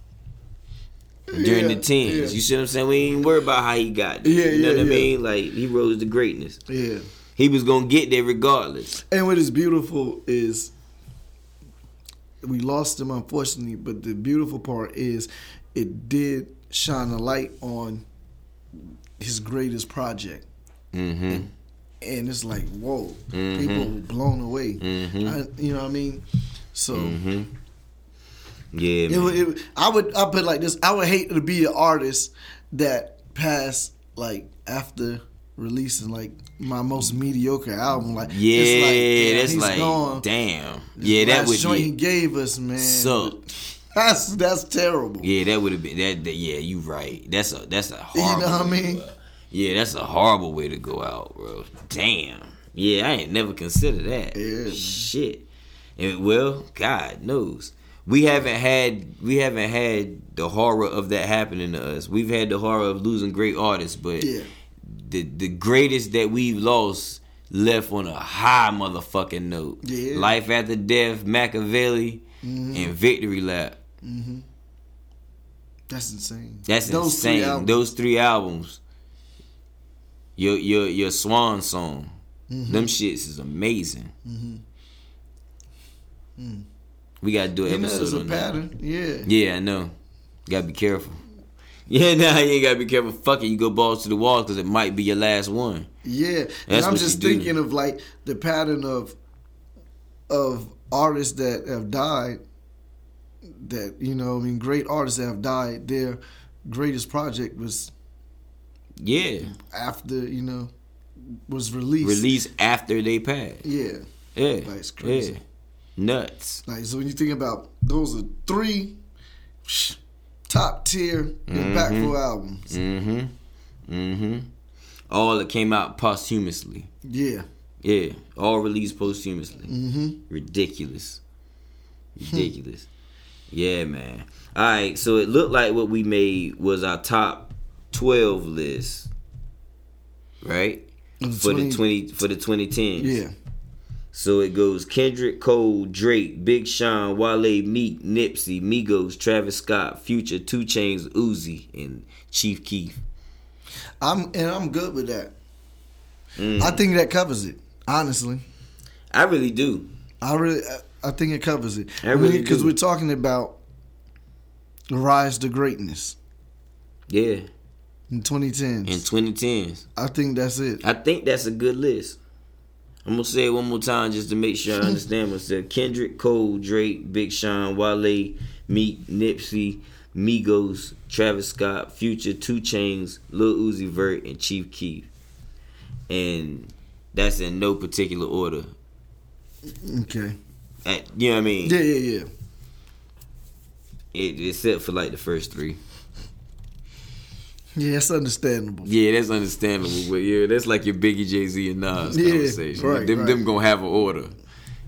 during Yeah, the tens. yeah. You see what I'm saying? We ain't worried about how he got there. Yeah, you know yeah, what I mean? Like he rose to greatness. Yeah. He was gonna get there regardless. And what is beautiful is we lost him unfortunately, but the beautiful part is it did shine a light on his greatest project. Mm-hmm. and it's like whoa, Mhm. people were blown away. Mhm. I, you know what I mean? So. hmm Yeah, It, it, I would I put it like this. I would hate to be an artist that passed like after releasing like my most mediocre album. Like yeah, it's like, damn, that's like gone. damn. This Yeah, that would joint he gave us, man. sucked. That's that's terrible. Yeah, that would have been that, that. Yeah, you right. That's a that's a horrible. You know what I mean? Yeah, that's a horrible way to go out, bro. Damn. Yeah, I ain't never considered that. Yeah. Shit. And well, God knows. We haven't had we haven't had the horror of that happening to us. We've had the horror of losing great artists, but Yeah. The the greatest that we've lost left on a high motherfucking note. Yeah. Life after death, Machiavelli, and Victory Lap. Mhm. That's insane. That's Those three insane. albums. Those three albums. Your your your swan song. Mm-hmm. Them shits is amazing. We gotta do an know, episode there's a that. pattern. Yeah. Yeah, I know. Gotta be careful. Yeah, nah, you ain't gotta be careful. Fuck it, you go balls to the wall because it might be your last one. Yeah, and I'm just you do. thinking of like the pattern of of artists that have died. That you know, I mean, great artists that have died. Their greatest project was Yeah, after you know was released. released after they passed. Yeah, Yeah, That's crazy. Yeah. Nuts. like so when you think about those are three top tier Mm-hmm. albums. Mm-hmm. Mm-hmm. All that came out posthumously. Yeah. Yeah, all released posthumously. Mm-hmm. Ridiculous. Ridiculous. yeah, man. All right, so it looked like what we made was our top 12 list. Right? For the 20 20 for the 2010s. Yeah. So it goes Kendrick Cole, Drake, Big Sean, Wale, Meek, Nipsey, Migos, Travis Scott, Future, 2 Chainz, Uzi, and Chief Keef. I'm and I'm good with that. Mm. I think that covers it. Honestly. I really do. I really, I- I think it covers it. I really because we're talking about the rise to greatness Yeah. in 2010. In 2010s. I think that's it. I think that's a good list. I'm gonna say it one more time just to make sure I understand myself. Kendrick, Cole, Drake, Big Sean, Wale, Meek, Nipsey, Migos, Travis Scott, Future, 2 Chainz, Lil Uzi Vert, and Chief Keef. And that's in no particular order. Okay. At- you know what I mean? Yeah, yeah, yeah. It, except for like the first three. Yeah, that's understandable. Yeah, that's understandable. But yeah, that's like your Biggie, Jay Z, and Nas Yeah, conversation. right, them, right. them gonna have an order.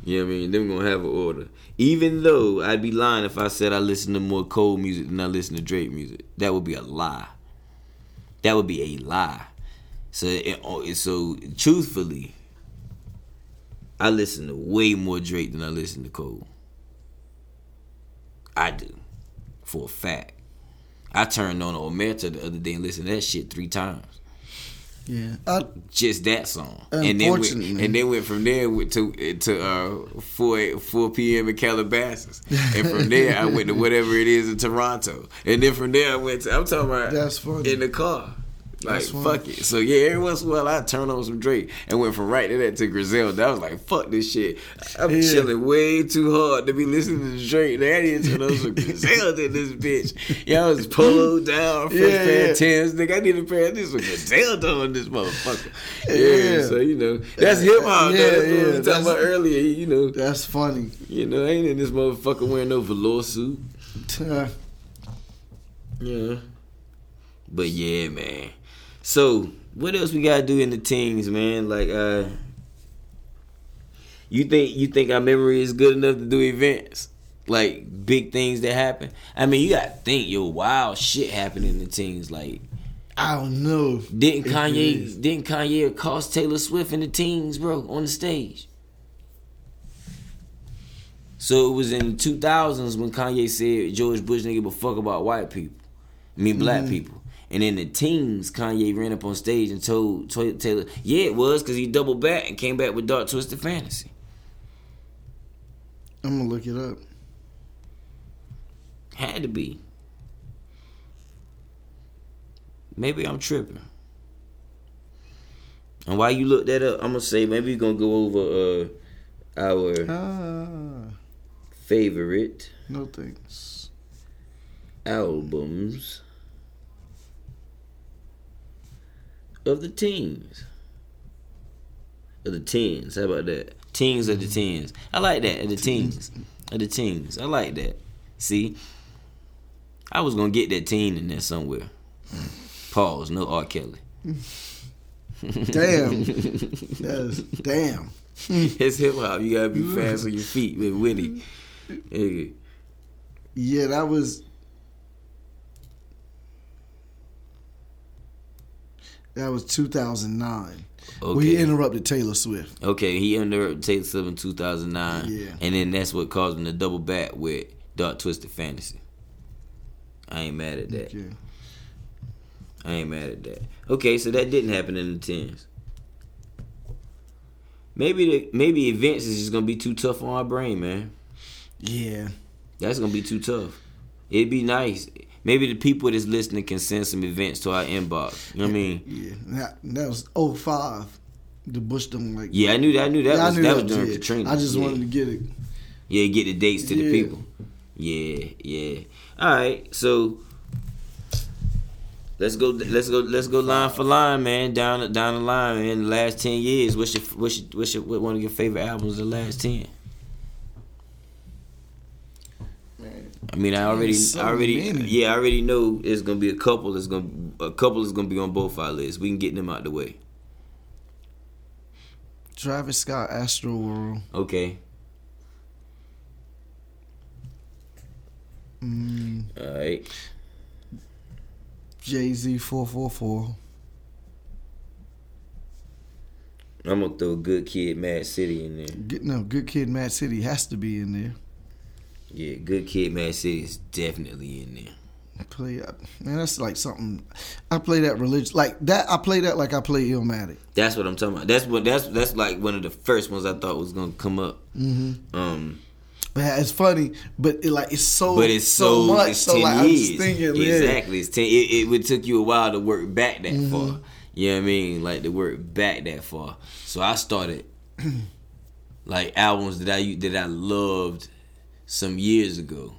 You know what I mean? Them gonna have an order. Even though I'd be lying if I said I listen to more Cole music than I listen to Drake music. That would be a lie. That would be a lie. So, it, oh, so truthfully, I listen to way more Drake than I listen to Cole. I do, for a fact. I turned on Omerta the other day and listened to that shit three times. Yeah. I, Just that song, and then went, and then went from there went to to uh, four four p.m. in Calabasas, and from there I went to whatever it is in Toronto, and then from there I went to I'm talking about That's funny. in the car. Like fuck it. So yeah, every once in a while I turn on some Drake and went from right to that to Griselda. I was like, fuck this shit. I'm Yeah. chilling way too hard to be listening to Drake. Now I to turn on some Griselda in this bitch. I was polo down, fresh Yeah, pair of Timbs. Nigga, I need a pair of this with Griselda on this motherfucker. Yeah, Yeah. so you know that's hip hop. Yeah, Yeah, that's what yeah, we were talking that's- about earlier. You know, that's funny. you know, I ain't in this motherfucker wearing no velour suit. Yeah. But yeah, man. So what else we gotta do in the teens, man? Like, uh, you think you think our memory is good enough to do events like big things that happen? I mean, you gotta think, yo, wild shit happened in the teens. Like, I don't know. didn't Kanye didn't Kanye accost Taylor Swift in the teens, bro, on the stage? So it was in the 2000s when Kanye said George Bush didn't give a fuck about white people. I mean black people. And in the teens, Kanye ran up on stage and told, Taylor, yeah, it was because he doubled back and came back with Dark Twisted Fantasy. I'm gonna look it up. Had to be. Maybe I'm tripping. And while you look that up, I'm gonna say maybe we're gonna go over uh our Ah, favorite no thanks. albums of the teens. Of the teens. How about that? Teens of the teens. I like that. Of the teens. Of the teens. I like that. See? I was gonna get that teen in there somewhere. Pause. No R. Kelly. Damn. That's damn. It's hip hop. You gotta be fast on your feet with Winnie. Nigga. Yeah, that was. That was 2009. Okay. We interrupted Taylor Swift. Okay, he under Taylor Swift in 2009. Yeah. And then that's what caused him to double back with Dark Twisted Fantasy. I ain't mad at that. Okay. I ain't mad at that. Okay, so that didn't happen in the tens. Maybe the maybe events is just gonna be too tough on our brain, man. Yeah. That's gonna be too tough. It'd be nice. Maybe the people that's listening can send some events to our inbox. You know what I mean? Yeah. That, that was 05. The Bush don't like. Yeah, I knew that. I knew that Yeah, I was knew that was was during it. Katrina. I just yeah. wanted to get it. Yeah, get the dates to the people. Yeah, yeah. All right, so let's go. Let's go. Let's go line for line, man. Down down the line, man. The last ten years. What's your what's your, what's your what one of your favorite albums of the last ten? I mean, I already, so I already, many. yeah, I already know it's gonna be a couple. That's gonna a couple is gonna be on both our lists. We can get them out the way. Travis Scott, Astroworld. Okay. Mm, All right. Jay Z, 444. I'm gonna throw Good Kid, Mad City in there. Good, no, Good Kid, Mad City has to be in there. Yeah, Good Kid, Mad City is definitely in there. I Play uh, man, that's like something. I play that religious like that. I play that like I play Illmatic. That's what I'm talking about. That's what that's that's like one of the first ones I thought was gonna come up. Mm-hmm. Um, But it's funny, but it like it's so but it's so, much. it's so like I'm just thinking, yeah. exactly, it's ten. It, it would took you a while to work back that Mm-hmm. far. You know what I mean? Like to work back that far. So I started like albums that I that I loved some years ago.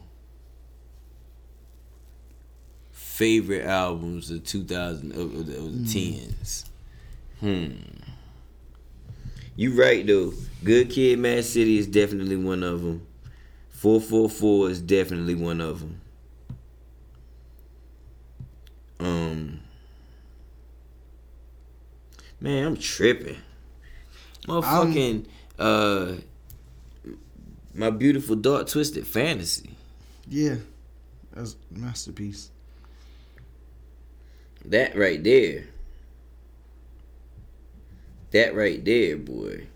Favorite albums of 2000 of, of the, of Mm. the tens. Hmm. You right though. Good Kid, Mad City is definitely one of them. Four four four is definitely one of them. Um. Man, I'm tripping. Motherfucking uh, my beautiful dark twisted fantasy. yeah, that's a masterpiece. That right there. That right there, boy.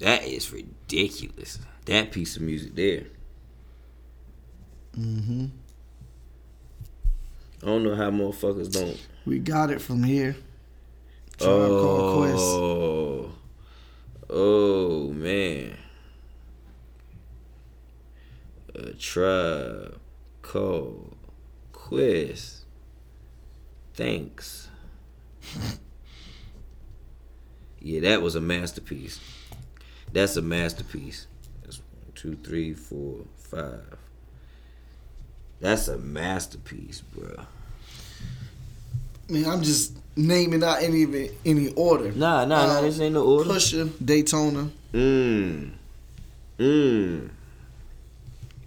That is ridiculous. That piece of music there. Mm-hmm. I don't know how motherfuckers don't. We got it from here. Tribe Called Quest. Oh, oh man. A tribe called Quest. Thanks. yeah, that was a masterpiece. That's a masterpiece. That's one, two, three, four, five. That's a masterpiece, bro. Man, I'm just naming out any of it, any order. Nah, nah, nah. Uh, This ain't no order. Pusha, Daytona. Mmm. Mmm.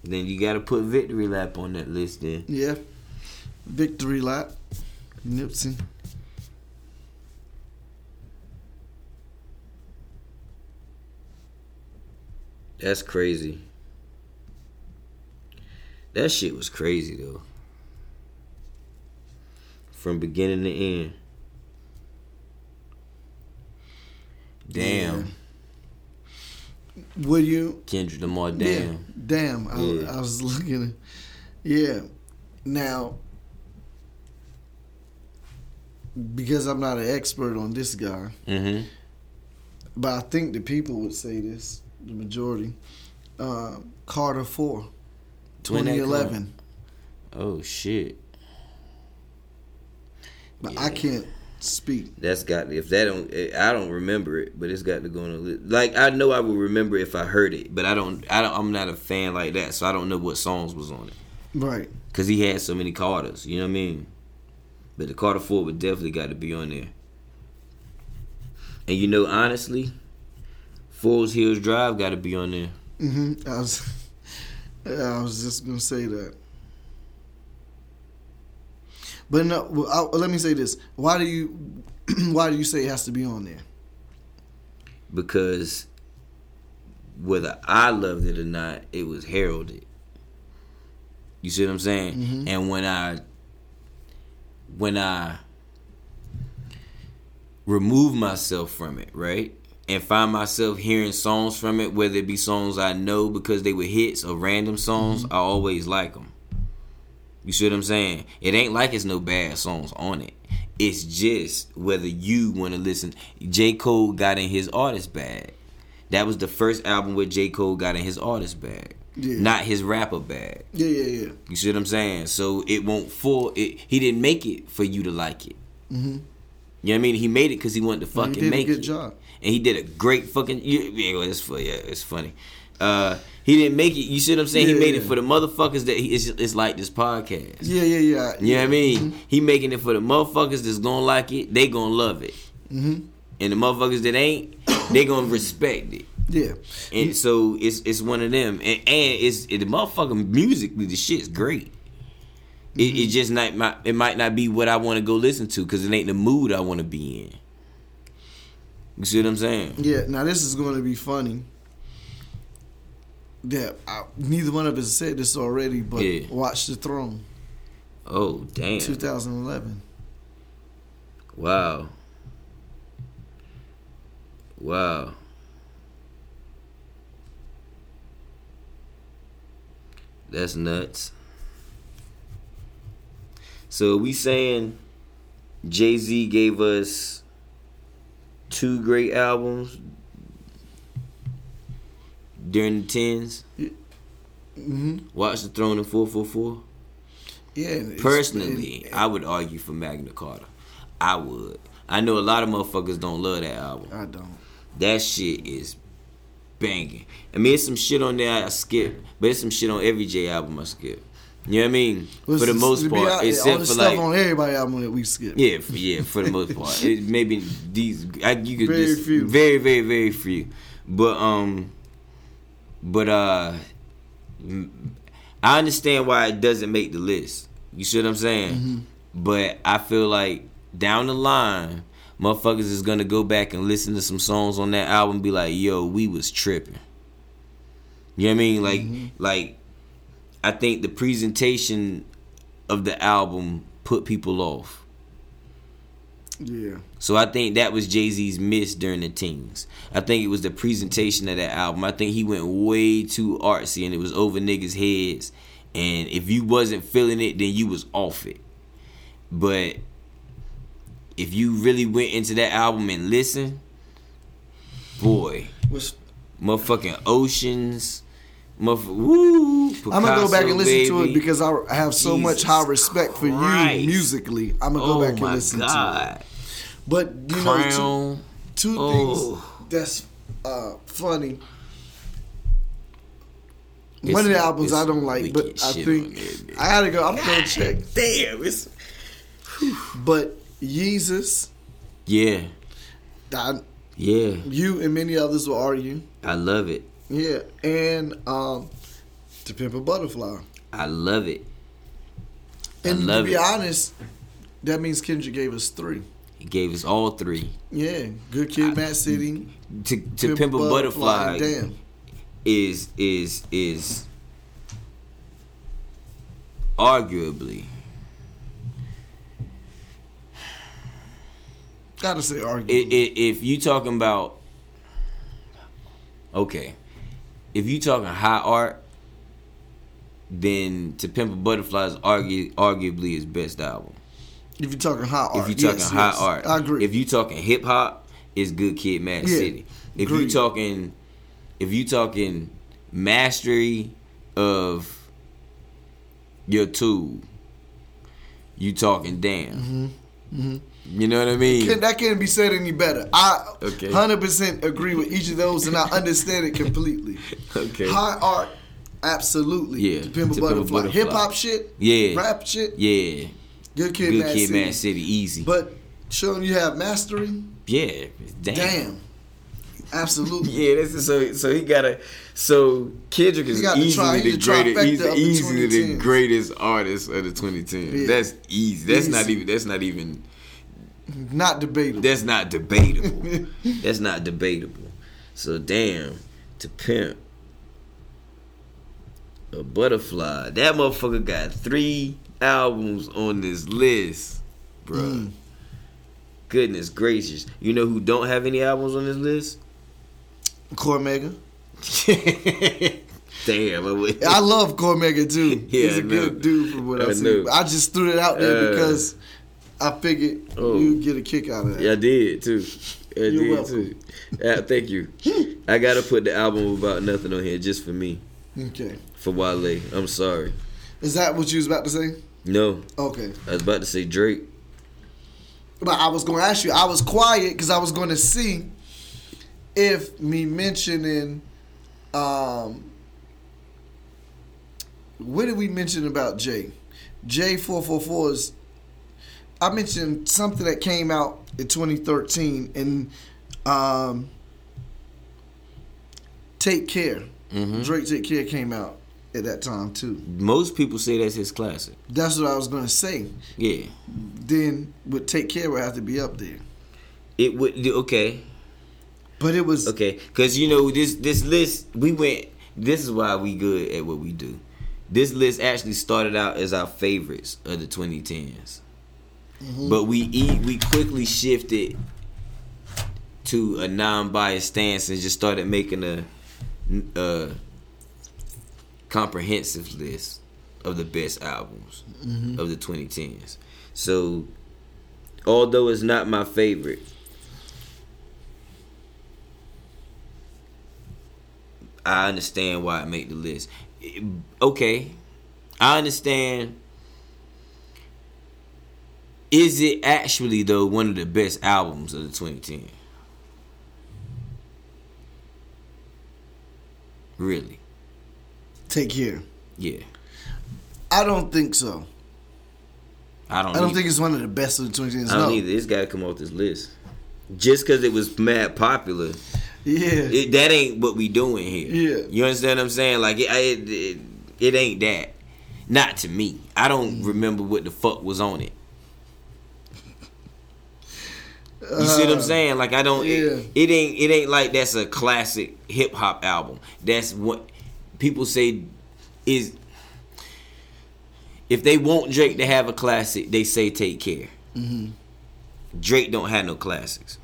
Then you gotta put victory lap on that list then. Yeah. Victory Lap. Nipsey. That's crazy. That shit was crazy though. From beginning to end. Damn. Will you? Kendrick Lamar, Yeah. damn. Damn. I, Yeah. I was looking at Yeah. Now, because I'm not an expert on this guy, Mm-hmm. but I think the people would say this, the majority. Uh, Carter 4, 2011. Oh shit. But I can't speak. That's got if that don't I don't remember it, but it's got to go on the list. Like I know I would remember if I heard it, but I don't. I don't. I'm not a fan like that, so I don't know what songs was on it. Right. Cause he had so many Carters, you know what I mean. But the Carter Four would definitely got to be on there. And you know, honestly, Forest Hills Drive got to be on there. Mm-hmm. I was, I was just gonna say that. But no, I, let me say this: Why do you, why do you say it has to be on there? because whether I loved it or not, it was heralded. You see what I'm saying? Mm-hmm. And when I when I remove myself from it, right? And find myself hearing songs from it, whether it be songs I know because they were hits or random songs, mm-hmm. I always like them. You see what I'm saying? It ain't like it's no bad songs on it. It's just whether you want to listen. J. Cole got in his artist bag. That was the first album where J. Cole got in his artist bag, Yeah. not his rapper bag. Yeah, yeah, yeah. You see what I'm saying? So it won't fall. It, he didn't make it for you to like it. Mm-hmm. You know what I mean? He made it because he wanted to fucking He did a make good it. job. And he did a great fucking. You, yeah, it's yeah, it's funny. Uh, he didn't make it. You see what I'm saying? he Yeah, made it for the motherfuckers that he. It's, it's like this podcast. Yeah, yeah, yeah. You know what I mean? Mm-hmm. He making it for the motherfuckers that's gonna like it. They gonna love it. Mm-hmm. And the motherfuckers that ain't, they gonna respect it. Yeah. And so it's it's one of them. And, and it's it, the motherfucking musically the shit's great. It, Mm-hmm. it just not my, it might not be what I want to go listen to because it ain't the mood I want to be in. You see what I'm saying? Yeah. Now this is going to be funny. That I, neither one of us said this already, but Yeah. Watch the Throne, Oh damn! 2011. Wow. Wow. That's nuts. So we saying Jay Z gave us two great albums during the tens. Mm-hmm. Watch the Throne and four four four. Yeah. Personally, and- I would argue for Magna Carta. I would. I know a lot of motherfuckers don't love that album. I don't. That shit is banging. I mean, it's some shit on there I skip, but it's some shit on every J album I skip. You know what I mean? Well, for the most part, all except the for stuff like on everybody album that we skip. yeah, for, yeah, for the most part, it, maybe these I, you could Very just few. very very very few, but um, but uh, I understand why it doesn't make the list. You see what I'm saying? Mm-hmm. But I feel like down the line, motherfuckers is gonna go back and listen to some songs on that album, and be like, "Yo, we was tripping." You know what I mean? Like, Mm-hmm. like I think the presentation of the album put people off. Yeah. So I think that was Jay Z's miss during the teens. I think it was the presentation of that album. I think he went way too artsy and it was over niggas' heads. And if you wasn't feeling it, then you was off it. But if you really went into that album and listened, boy, Which motherfucking oceans, motherfucking woo. I'm gonna go back and listen to it because I have so much high respect for you musically. I'm gonna oh go back and listen God. to it. But you know, two, Crown. two Oh. things that's uh, funny. It's- One of the albums I don't like, but I think there. I gotta go. I'm gonna check. Damn, it's But Jesus. yeah, I, yeah. you and many others will argue. I love it. Yeah, and um, To Pimp a Butterfly. I love it. I And to love be it. honest, that means Kendrick gave us three. He gave us all three. Yeah, Good Kid, Mad City, To to pimp a butterfly Damn. is is is arguably Gotta say i- argue. if you talking about okay, if you talking high art, then to pimp a butterfly is argu- arguably his best album. if you're talking high art. If you're talking yes, high yes. art, I agree. If you're talking hip hop, it's Good Kid, Mad Yeah, City. If you're talking, if you talking mastery of your tool, you talking damn. Mm-hmm. You know what I mean? Can- that can't be said any better. I Okay. hundred percent agree with each of those, and I understand it completely. Okay. High art, absolutely. Yeah, To Pimp a Butterfly. Butterfly. Hip hop shit. Yeah. Rap shit. Yeah. Good Kid, Good Mad Kid, City. Mad City, easy. But showing you have mastery, yeah. Damn. damn. Absolutely. Yeah, this is so. So he got a. So Kendrick is He got the tri- easily he the greatest. He's the easily the greatest artist of the 2010s. Yeah. That's easy. That's not even. That's not even. Not debatable. That's not debatable. that's not debatable. So damn, to pimp a butterfly. That motherfucker got three albums on this list, bruh. Mm. Goodness gracious. You know who don't have any albums on this list? Cormega. Damn, I love Cormega too. Yeah, He's a good dude from what I I've seen. I just threw it out there Uh, because I figured Oh. you'd get a kick out of that. Yeah, I did too. I You're did welcome. too. Yeah, thank you. I gotta put the album about nothing on here just for me, Okay. for Wale. I'm sorry. Is that what you was about to say? No, Okay. I was about to say Drake. But I was going to ask you. I was quiet because I was going to see if me mentioning, um, what did we mention about Jay? J four four four is. I mentioned something that came out in 2013 and um, Take Care. Mm-hmm. Drake Take Care came out at that time too. Most people say that's his classic. That's what I was going to say. Yeah, Then would Take Care would have to be up there. it would. Okay, But it was okay, because you know this this list we went. This is why we good at what we do. This list actually started out as our favorites of the 2010s, Mm-hmm. but we eat we quickly shifted to a non-biased stance and just started making a, a comprehensive list of the best albums mm-hmm. of the 2010s. So, although it's not my favorite, I understand why it made the list. Okay, I understand. Is it actually though one of the best albums of the 2010? Really? Take Care. Yeah. I don't think so. I don't. I don't either. think it's one of the best of the 2010s. I don't no. either. It's got to come off this list. Just because it was mad popular, Yeah. it, that ain't what we doing here. Yeah. You understand what I'm saying? Like it, it, it, it ain't that. Not to me. I don't mm. remember what the fuck was on it. You see what I'm Uh, saying? Like I don't. yeah. It, it ain't. It ain't like that's a classic hip hop album. That's what people say is. If they want Drake to have a classic, they say Take Care. Mm-hmm. Drake don't have no classics.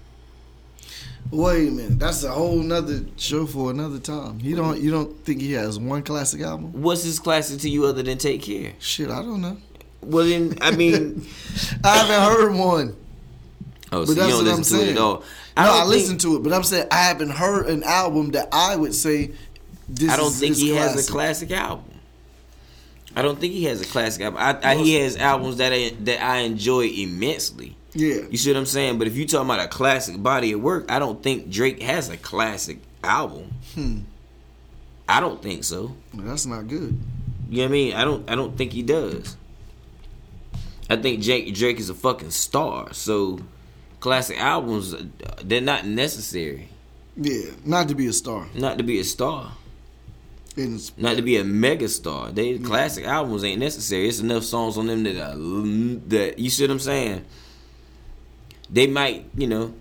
Wait a minute. That's a whole nother show for another time. You don't you don't think he has one classic album? What's his classic to you other than Take Care? Shit, I don't know. Well, then I mean, I haven't heard one. Oh, But so you that's don't what I'm listen to it saying. at all. no, I listened to it, but I'm saying I haven't heard an album that I would say this I don't is think he has a classic album. I don't think he has a classic album. I, I, he has albums that I, that I enjoy immensely. Yeah. You see what I'm saying? But if you talking about a classic body of work, I don't think Drake has a classic album. Hmm. I don't think so. That's not good. You know what I mean? I don't. I don't think he does. I think Jake Drake is a fucking star. So classic albums, uh, they're not necessary. Yeah. Not to be a star. Not to be a star. Not to be a mega star. They classic albums ain't necessary. It's enough songs on them that are, that you see what I'm saying. They might, you know,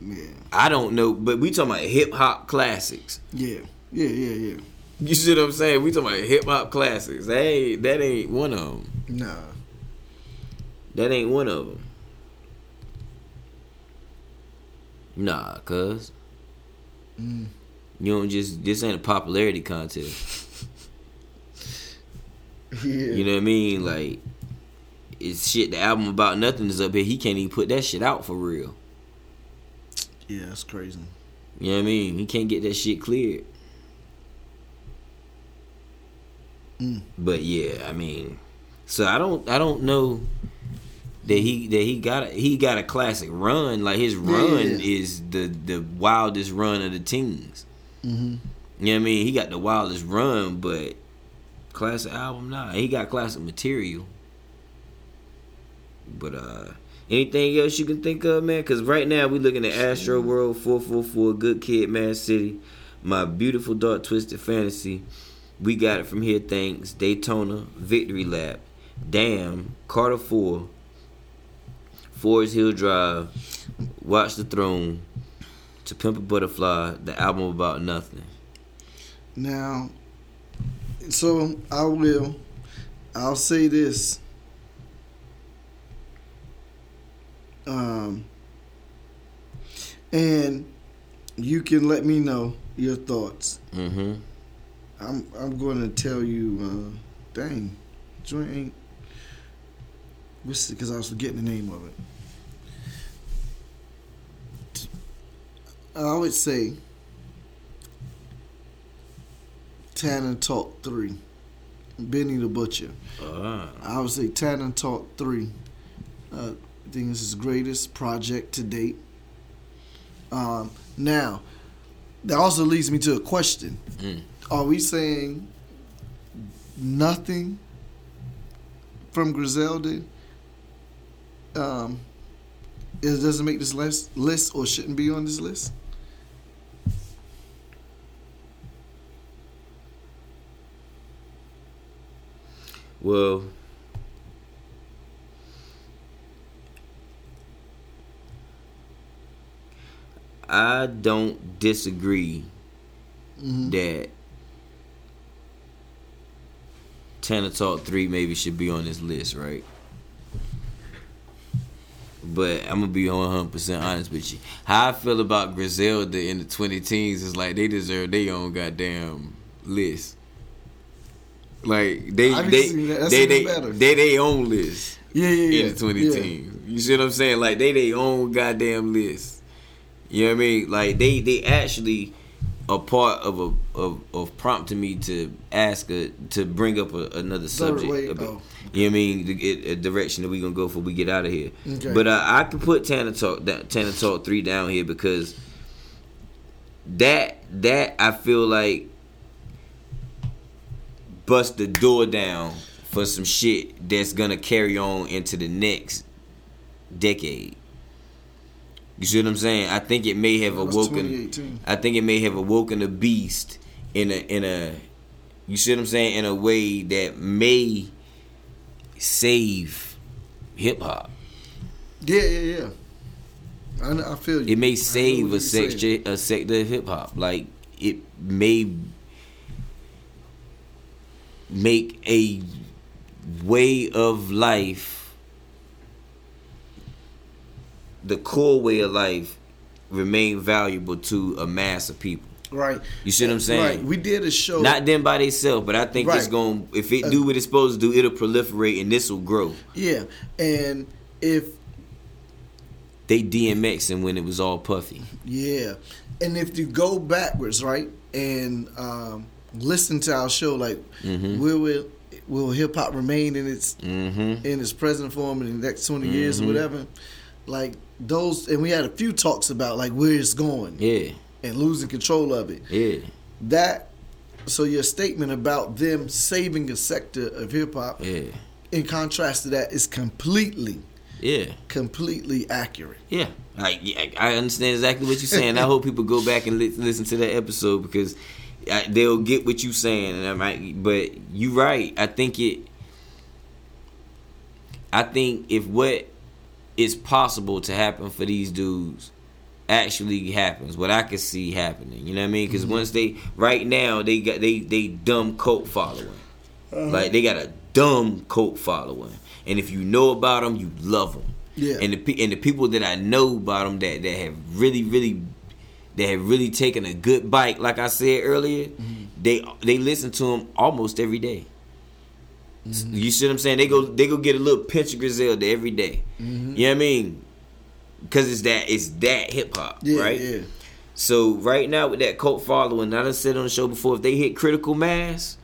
yeah. I don't know, but we talking about hip hop classics. Yeah. Yeah, yeah, yeah. You see what I'm saying? We talking about hip hop classics. Ain't that ain't one of them. Nah. That ain't one of them. Nah, cuz. Mm. You don't just this ain't a popularity contest. Yeah. You know what I mean? Like, it's shit. The album about nothing is up here. He can't even put that shit out for real. Yeah, that's crazy. You know what I mean? He can't get that shit cleared. Mm. But yeah, I mean, So I don't I don't know that he that he got a, he got a classic run. Like his run yeah. is the the wildest run of the teens. Mm-hmm. You know what I mean? He got the wildest run, but classic album, nah. He got classic material. But uh anything else you can think of, man? Cause right now we looking at Astroworld, 444, Good Kid, Mad City, My Beautiful Dark Twisted Fantasy. We got it from here, thanks. Daytona, Victory Lap, Damn, Carter 4, Forest Hill Drive, Watch the Throne, To Pimp a Butterfly, the album about nothing. Now, so I will, I'll say this. Um, and you can let me know your thoughts. Mm-hmm. I'm I'm going to tell you. Uh, dang, joint ain't. Because I was forgetting the name of it. I would say Tana Talk 3. Benny the Butcher. Ah. I would say Tana Talk 3. Uh, I think this is his greatest project to date. Um, now, that also leads me to a question. Mm. Are we saying nothing from Griselda um, it doesn't make this list, list or shouldn't be on this list? Well, I don't disagree Mhm. that Tana Talk 3 maybe should be on this list, right? But I'm gonna be 100% honest with you. How I feel about Griselda in the 20 teens is like they deserve their own goddamn list. Like they they see that. That's they they, they they own list Yeah, yeah, yeah. in the 20 yeah. teens. You see what I'm saying? Like they they own goddamn list. You know what I mean? Like they they actually a part of a of, of prompting me to ask a, to bring up a, another subject. about- oh. You know what I mean? Get a direction that we gonna go for we get out of here. Okay. But uh, I can put Tana Talk that Tana Talk three down here because that that I feel like bust the door down for some shit that's gonna carry on into the next decade. You see what I'm saying? I think it may have awoken. I think it may have awoken a beast in a in a. You see what I'm saying? In a way that may save hip hop. Yeah, yeah, yeah. I, I feel you. It may save a sector a sector of hip hop. Like it may make a way of life the core way of life remain valuable to a mass of people. Right. You see what I'm saying? Right. We did a show. Not them by themselves, but I think it's going. to If it do what it's supposed to do, it'll proliferate and this will grow. yeah, and if They DMX and when it was all puffy. yeah, and if you go backwards, right, and um, listen to our show, like Mhm. will will will hip hop remain in its Mm-hmm. in its present form in the next 20 years or Mhm. whatever? Like those, and we had a few talks about like where it's going Yeah, and losing control of it. yeah, That. So your statement about them saving a sector of hip hop, yeah, in contrast to that, is completely, yeah, completely accurate. yeah. Like yeah, I understand exactly what you're saying. I hope people go back and li- listen to that episode because they'll get what you're saying. And I might, but you're right. I think it. I think if what is possible to happen for these dudes actually happens, what I can see happening, you know what I mean? Because mm-hmm. once they, right now, they got they they dumb cult following, uh-huh. like they got a dumb cult following, and if you know about them, you love them. Yeah. And the and the people that I know about them that that have really really that have really taken a good bite, like I said earlier, mm-hmm. they they listen to them almost every day. Mm-hmm. You see what I'm saying? They go they go get a little pinch of Griselda every day. Mm-hmm. You know what I mean? Because it's that it's that hip hop, Yeah, right? yeah. So right now with that cult following, I done said on the show before, if they hit critical mass,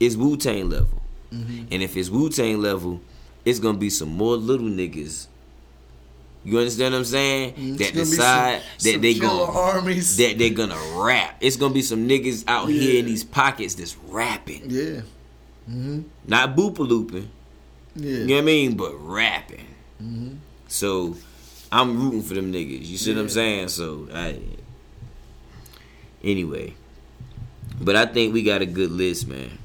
it's Wu Tang level. Mm-hmm. And if it's Wu Tang level, it's gonna be some more little niggas. You understand what I'm saying? Mm, It's that decide some- that some they gonna armies. that they're gonna rap. It's gonna be some niggas out here in these pockets that's rapping, Yeah. Mm-hmm. not boopa looping. Yeah. You know what I mean? But rapping. Mm-hmm. So I'm rooting for them niggas. You see what I'm saying? So I anyway. But I think we got a good list, man.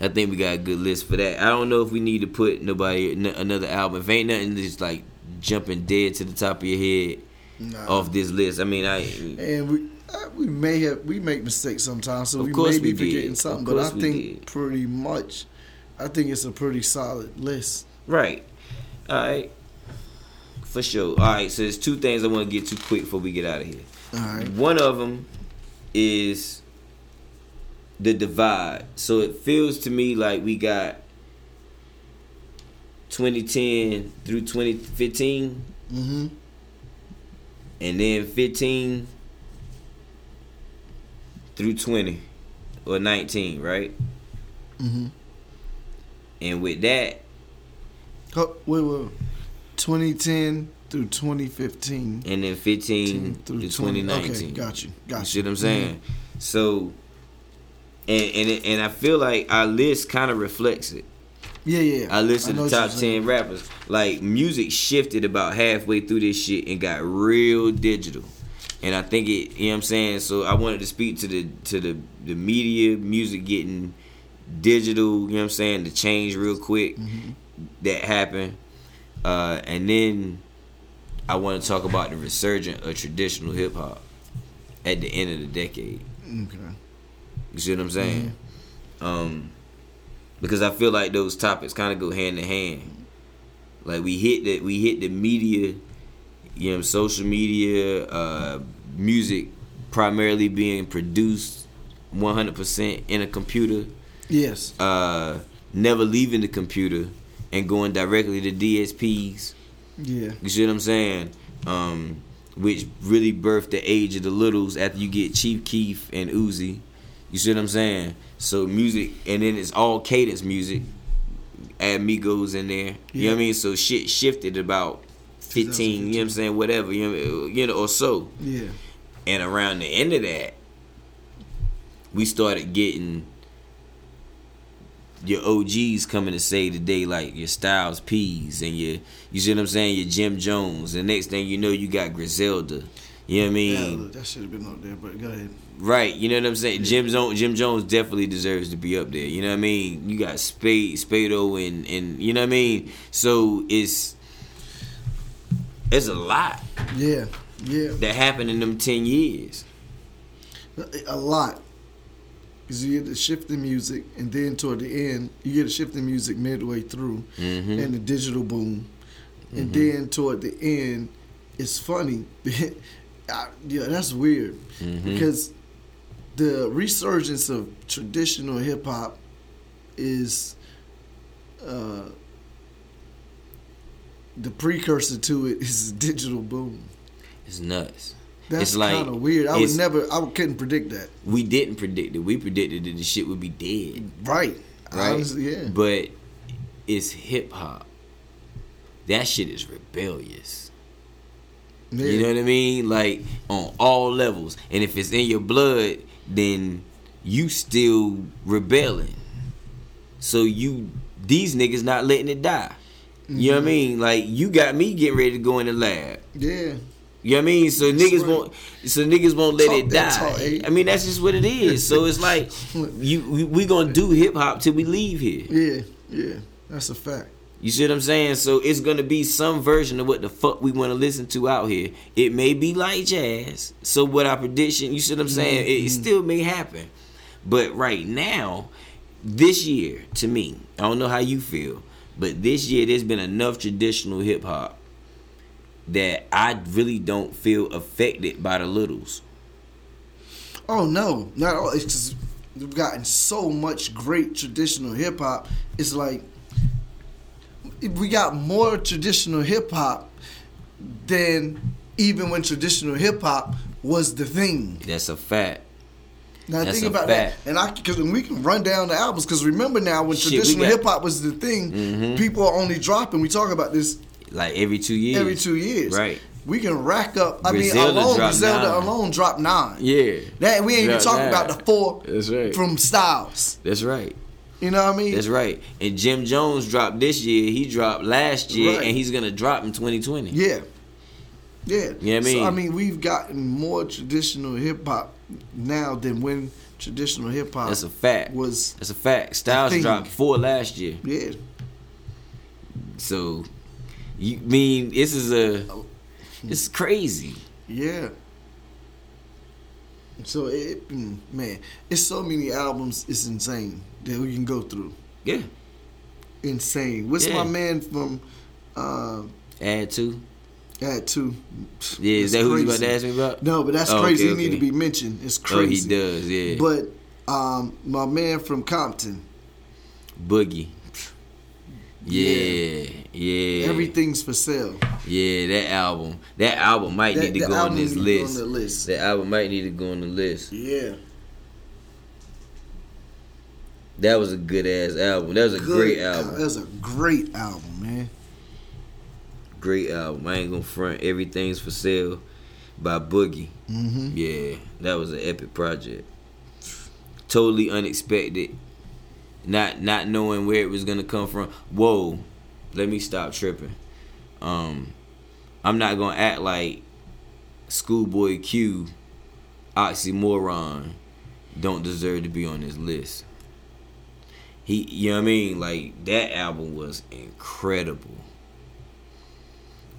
I think we got a good list for that. I don't know if we need to put nobody n- another album. If ain't nothing just like jumping dead to the top of your head Nah. off this list. I mean, I And we uh, we may have we make mistakes sometimes, so we may be did. forgetting Of something. But I think did. pretty much, I think it's a pretty solid list. Right. All right. For sure. All right. So there's two things I want to get to quick before we get out of here. All right. One of them is the divide. So it feels to me like we got 2010 through 2015, Mm-hmm. and then 15 through 20 or 19, right? Mm-hmm. And with that, Oh, wait, wait. 2010 through 2015. and then 15 through 20 2019. Okay, got you. Got You you. see what I'm saying? So, and and and I feel like our list kind of reflects it. Yeah, yeah. I listen know to top ten rappers. Like music shifted about halfway through this shit and got real digital. And I think it, you know what I'm saying. So I wanted to speak to the to the the media, music getting digital. You know what I'm saying? The change real quick Mm-hmm. that happened, uh, and then I want to talk about the resurgence of traditional hip hop at the end of the decade. Okay. You see what I'm saying? Um, because I feel like those topics kind of go hand in hand. Like we hit the we hit the media, you know, social media, uh, music primarily being produced 100% in a computer, Yes. uh, never leaving the computer and going directly to DSPs. Yeah. You see what I'm saying? Um, which really birthed the age of the littles after you get Chief Keef and Uzi. You see what I'm saying? So music, and then it's all cadence music. Add Migos in there. You know what I mean? So shit shifted about 15, you know what I'm saying? Whatever, you know, you know, or so. Yeah. And around the end of that, we started getting your OGs coming to say today, like your Styles P's and your, you see what I'm saying, your Jim Jones. The next thing you know, you got Griselda. You know what I Yeah, look, that should have been up there, but go ahead. Right, you know what I'm saying. Jim Jones, Jim Jones definitely deserves to be up there. You know what I mean. You got Spade, Spado, and and you know what I mean. So it's it's a lot Yeah. Yeah. that happened in them ten years. A lot. Because you get the shift in music, and then toward the end, you get a shift in music midway through, Mhm. and the digital boom. And Mm-hmm. then toward the end, it's funny. I- yeah, that's weird. Mm-hmm. Because the resurgence of traditional hip hop is uh, the precursor to it is digital boom. It's nuts. That's it's like kind of weird. I would never, I couldn't predict that. We didn't predict it. We predicted that the shit would be dead. Right. Right. Honestly, yeah. But it's hip hop. That shit is rebellious. Yeah. You know what I mean? Like on all levels. And if it's in your blood, then you still rebelling. So you these niggas not letting it die. You know what I mean? Like you got me getting ready to go in the lab. yeah. You know what I mean? So niggas right. won't. So niggas won't let Talk it die. talk, eh? I mean, that's just what it is. So it's like you we, we gonna do hip hop till we leave here. Yeah. Yeah. That's a fact. You see what I'm saying? So it's gonna be some version of what the fuck we want to listen to out here. It may be like jazz. So what our prediction? You see what I'm saying? It, it mm-hmm. still may happen. But right now, this year, to me, I don't know how you feel, but this year there's been enough traditional hip hop that I really don't feel affected by the littles. Oh no, not all. It's just we've gotten so much great traditional hip hop. It's like we got more traditional hip hop than even when traditional hip hop was the thing. That's a fact. Now That's think a about fact. that, and I because we can run down the albums because remember now when Shit, traditional Mm-hmm. hip hop was the thing, people are only dropping. We talk about this Like every two years. every two years. Right. We can rack up. I Griselda mean, alone dropped Griselda alone dropped nine. Yeah. That we ain't even talking nine. about the four That's right. from Styles. That's right. You know what I mean? That's right. And Jim Jones dropped this year. He dropped last year, Right. and he's gonna drop in 2020. Yeah. Yeah. You know what I mean? So I mean, we've gotten more traditional hip hop now than when traditional hip hop That's a fact. was. That's a fact. Styles dropped four last year. Yeah. So, you mean this is a, it's crazy. Yeah. So it, mm, man, it's so many albums. It's insane that we can go through. Yeah. Insane. What's Yeah. my man from? Uh, Add two. at two. Yeah, is that who you about to ask me about? No, but that's Oh, crazy. okay, He need to be mentioned. It's crazy. Oh, he does. Yeah. But um, my man from Compton, Boogie. Yeah. Yeah. everything's for sale. Yeah, that album. That album might That- need to go on this need to go list. on the list. That album might need to go on the list. Yeah, That was a good ass album. That was a great album. That's a great album, man. Great album. I ain't gonna front. Everything's for sale by Boogie. Mm-hmm. Yeah, that was an epic project. Totally unexpected. Not not knowing where it was gonna come from. Whoa, let me stop tripping. Um, I'm not gonna act like Schoolboy Q, Oxymoron, don't deserve to be on this list. He, you know what I mean? Like that album was incredible.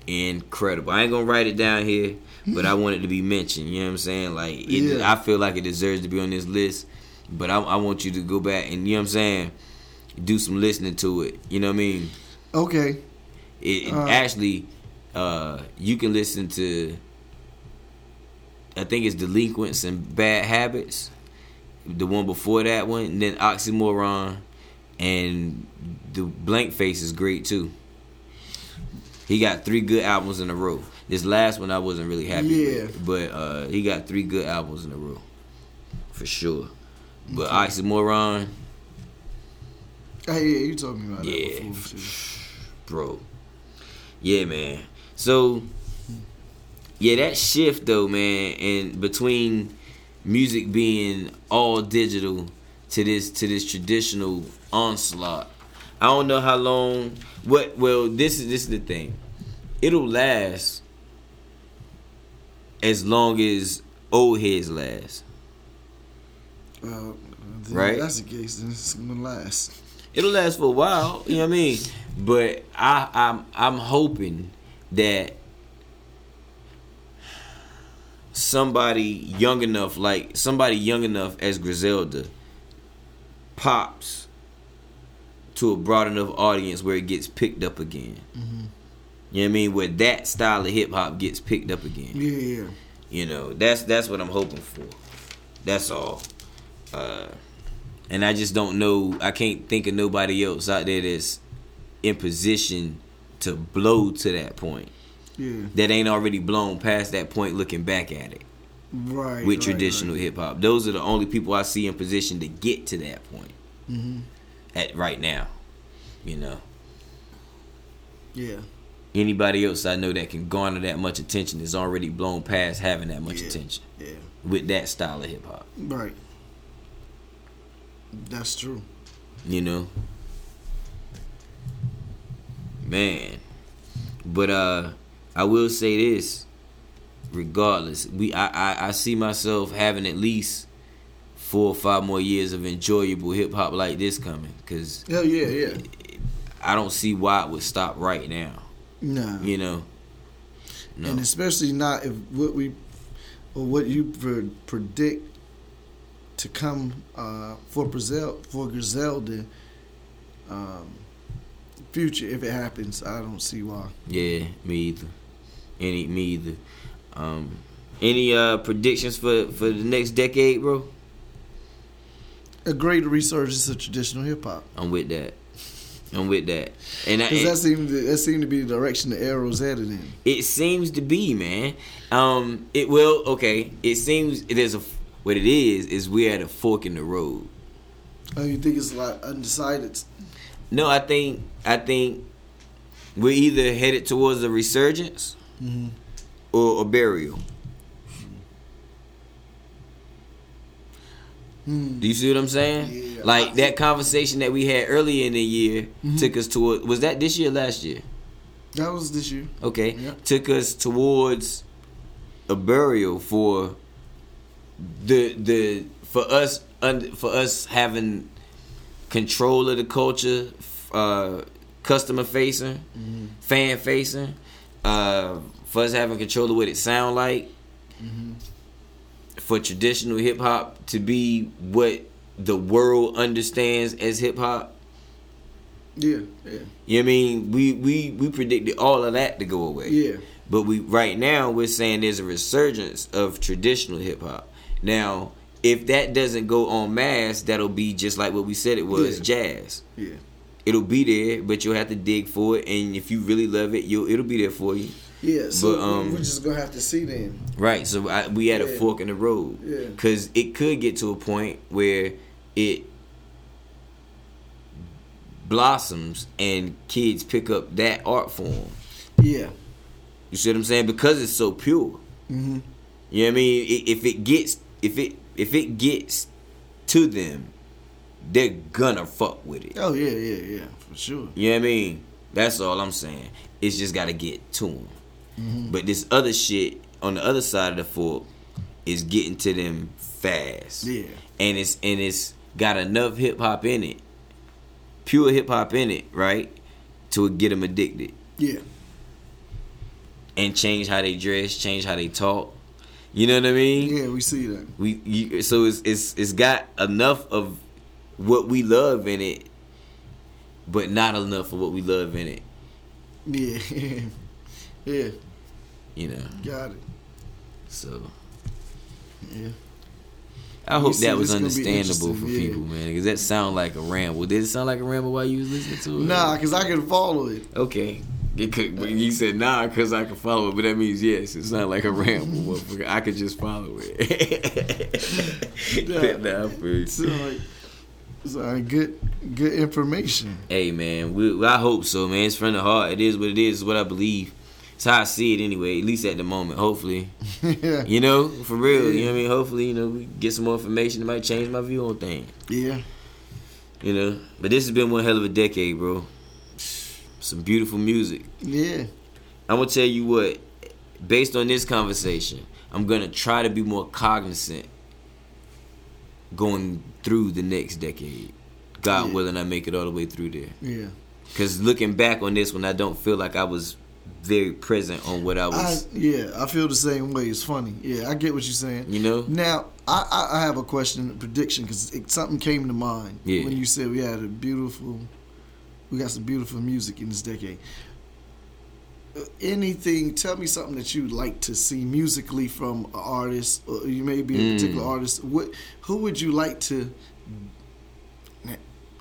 Incredible. I ain't gonna write it down here, but I want it to be mentioned. You know what I'm saying? Like, it, Yeah. I feel like it deserves to be on this list, but I, I want you to go back and you know what I'm saying, do some listening to it. You know what I mean? Okay. It, Uh. actually, uh, you can listen to. I think it's delinquents and bad habits. The one before that one, and then oxymoron, and the blank face is great too. He got three good albums in a row. This last one I wasn't really happy Yeah. with, but uh, he got three good albums in a row, for sure. But oxymoron, Hey, yeah, you told me about Yeah. that before. too. bro. Yeah, man. So, yeah, that shift though, man, and between music being all digital to this to this traditional onslaught. I don't know how long. What? Well, this is this is the thing. It'll last as long as old heads last. Uh, Right. That's the case. Then it's gonna last. it'll last for a while. You know what I mean? But I, I'm I'm hoping that somebody young enough, like somebody young enough as Griselda, pops to a broad enough audience where it gets picked up again. You know what I mean? Where that style of hip hop gets picked up again. Yeah, yeah. You know, that's that's what I'm hoping for. That's all. Uh, and I just don't know. I can't think of nobody else out there that's in position to blow to that point. Yeah. That ain't already blown past that point. Looking back at it Right. with right, traditional right. hip hop, those are the only people I see in position to get to that point. Mm-hmm. At right now, you know. Yeah. Anybody else I know that can garner that much attention is already blown past having that much Yeah. attention Yeah. with that style of hip hop. Right. That's true. you know man but uh i will say this regardless we i i, I see myself having at least four or five more years of enjoyable hip-hop like this coming because Hell yeah, yeah. i don't see why it would stop right now Nah. you know no And especially not if what we or what you pre- predict to come uh, for Brazil for Griselda um, future if it happens. I don't see why. yeah me either any me either um any uh predictions for for the next decade bro A great resurgence of traditional hip hop i'm with that i'm with that and I, because that seemed to, that seemed to be the direction the arrows headed in. It seems to be, man. Um, it will. Okay, it seems there's a What it is is we're at a fork in the road. Oh, you think it's like undecided? No, I think I think we're either headed towards a resurgence Mhm. or a burial. Hmm. Do you see what I'm saying? Yeah. Like that conversation that we had earlier in the year took us toward. Was that this year? or Last year? That was this year. Okay. Yeah. Took us towards a burial for the the for us for us having control of the culture, uh, customer facing, fan facing, uh, for us having control of what it sound like, for traditional hip hop to be what the world understands as hip hop. Yeah, yeah, You know what I mean? We we we predicted all of that to go away. yeah. But we right now we're saying there's a resurgence of traditional hip hop. Now, if that doesn't go on mass, that'll be just like what we said it was, Yeah. jazz. Yeah. It'll be there, but you'll have to dig for it, and if you really love it, you'll it'll be there for you. Yeah, so But, um, we're just gonna have to see then. Right. So I, we at a fork in the road. Yeah. Because it could get to a point where it blossoms and kids pick up that art form. Yeah. You see what I'm saying? Because it's so pure. Mm-hmm. You know what I mean? If it gets if it if it gets to them, they're gonna fuck with it. Oh yeah, yeah, yeah, for sure. You know what I mean? That's all I'm saying. It's just gotta get to them. Mm-hmm. But this other shit on the other side of the fork is getting to them fast. Yeah. And it's and it's got enough hip hop in it, pure hip hop in it, right, to get them addicted Yeah. and change how they dress, change how they talk. You know what I mean? Yeah, we see that. We you, so it's it's it's got enough of what we love in it, but not enough of what we love in it. Yeah. yeah. You know. Got it. So Yeah. I hope that was this gonna be understandable for yeah. people, man. Because that sound like a ramble. Did it sound like a ramble while you was listening to it? Nah, cause I can follow it. Okay. It could, you said nah because I can follow it, but that means yes. It sounded like a ramble. I could just follow it. nah, feel. So like, so like good, good information. Hey man, we, I hope so, man. It's from the heart. It is what it is. It's what I believe. It's how I see it anyway. At least at the moment. Hopefully, yeah. you know, for real. You know what I mean? Hopefully, you know, we get some more information that might change my view on things. Yeah. You know, but this has been one hell of a decade, bro. Some beautiful music. Yeah. I'm gonna tell you what. Based on this conversation, I'm gonna try to be more cognizant going through the next decade. God Yeah. willing, I make it all the way through there. Yeah. Cause looking back on this one, I don't feel like I was very present on what I I was. yeah, I feel the same way. It's funny. Yeah, I get what you're saying. you know, Now, I, I, I have a question, a prediction, because something came to mind Yeah. when you said we had a beautiful, we got some beautiful music in this decade. Uh, anything? Tell me something that you'd like to see musically from an artist, or you may be a Mm. particular artist. What? Who would you like to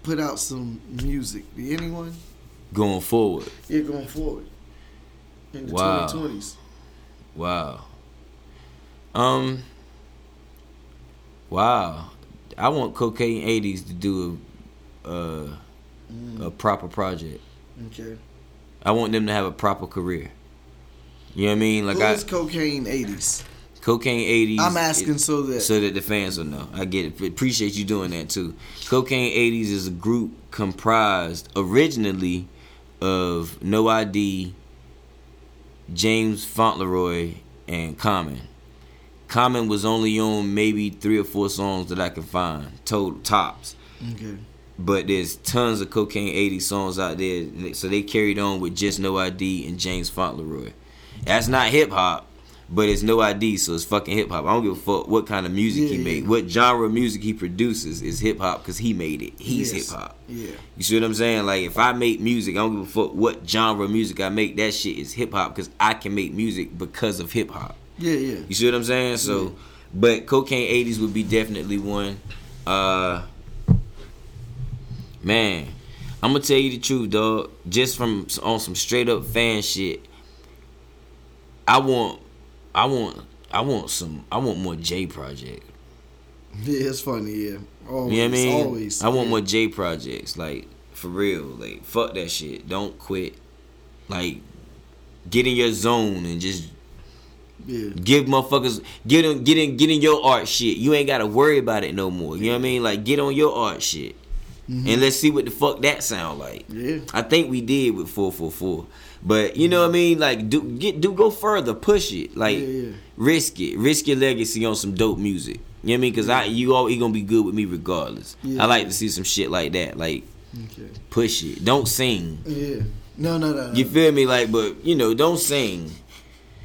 put out some music? Anyone? going forward. Yeah, going forward in the Wow. 2020s. Wow. Um. Wow. I want Cocaine 80s to do a a, a proper project. Okay. I want them to have a proper career. You know what I mean? Like Who I is Cocaine 80s? Cocaine 80s. I'm asking so that so that the fans will know. I get it. Appreciate you doing that too. Cocaine 80s is a group comprised originally of No ID, James Fauntleroy, and Common. Common was only on maybe three or four songs that I can find, total tops. Okay. But there's tons of Cocaine 80 songs out there, so they carried on with just No ID and James Fauntleroy. That's not hip hop, but it's No ID, so it's fucking hip hop. I don't give a fuck what kind of music he made, yeah. what genre of music he produces is hip hop because he made it. He's Yes. hip hop. Yeah. You see what I'm saying? Like if I make music, I don't give a fuck what genre of music I make. That shit is hip hop because I can make music because of hip hop. Yeah, yeah. You see what I'm saying? So, but cocaine '80s would be definitely one. Uh, man, I'm gonna tell you the truth, dog. Just from on some straight up fan shit, I want, I want, I want some, I want more J Project. Yeah, it's funny. Yeah, always, You know what I mean? always. I want yeah. more J projects, like for real. Like fuck that shit. Don't quit. Like get in your zone and just Yeah, give motherfuckers get in get in get in your art shit. You ain't gotta worry about it no more. You know what I mean? Like get on your art shit. And let's see what the fuck that sound like. Mm-hmm. yeah. I think we did with four four four. But you know what I mean? Like do get do go further, push it. Like Yeah, yeah. risk it. Risk your legacy on some dope music. You know what I mean? Cause I you always gonna be good with me regardless. Yeah. I like to see some shit like that. Like Okay. push it. Don't sing. Yeah. No, no, no. no. You feel me? Like, but you know, don't sing.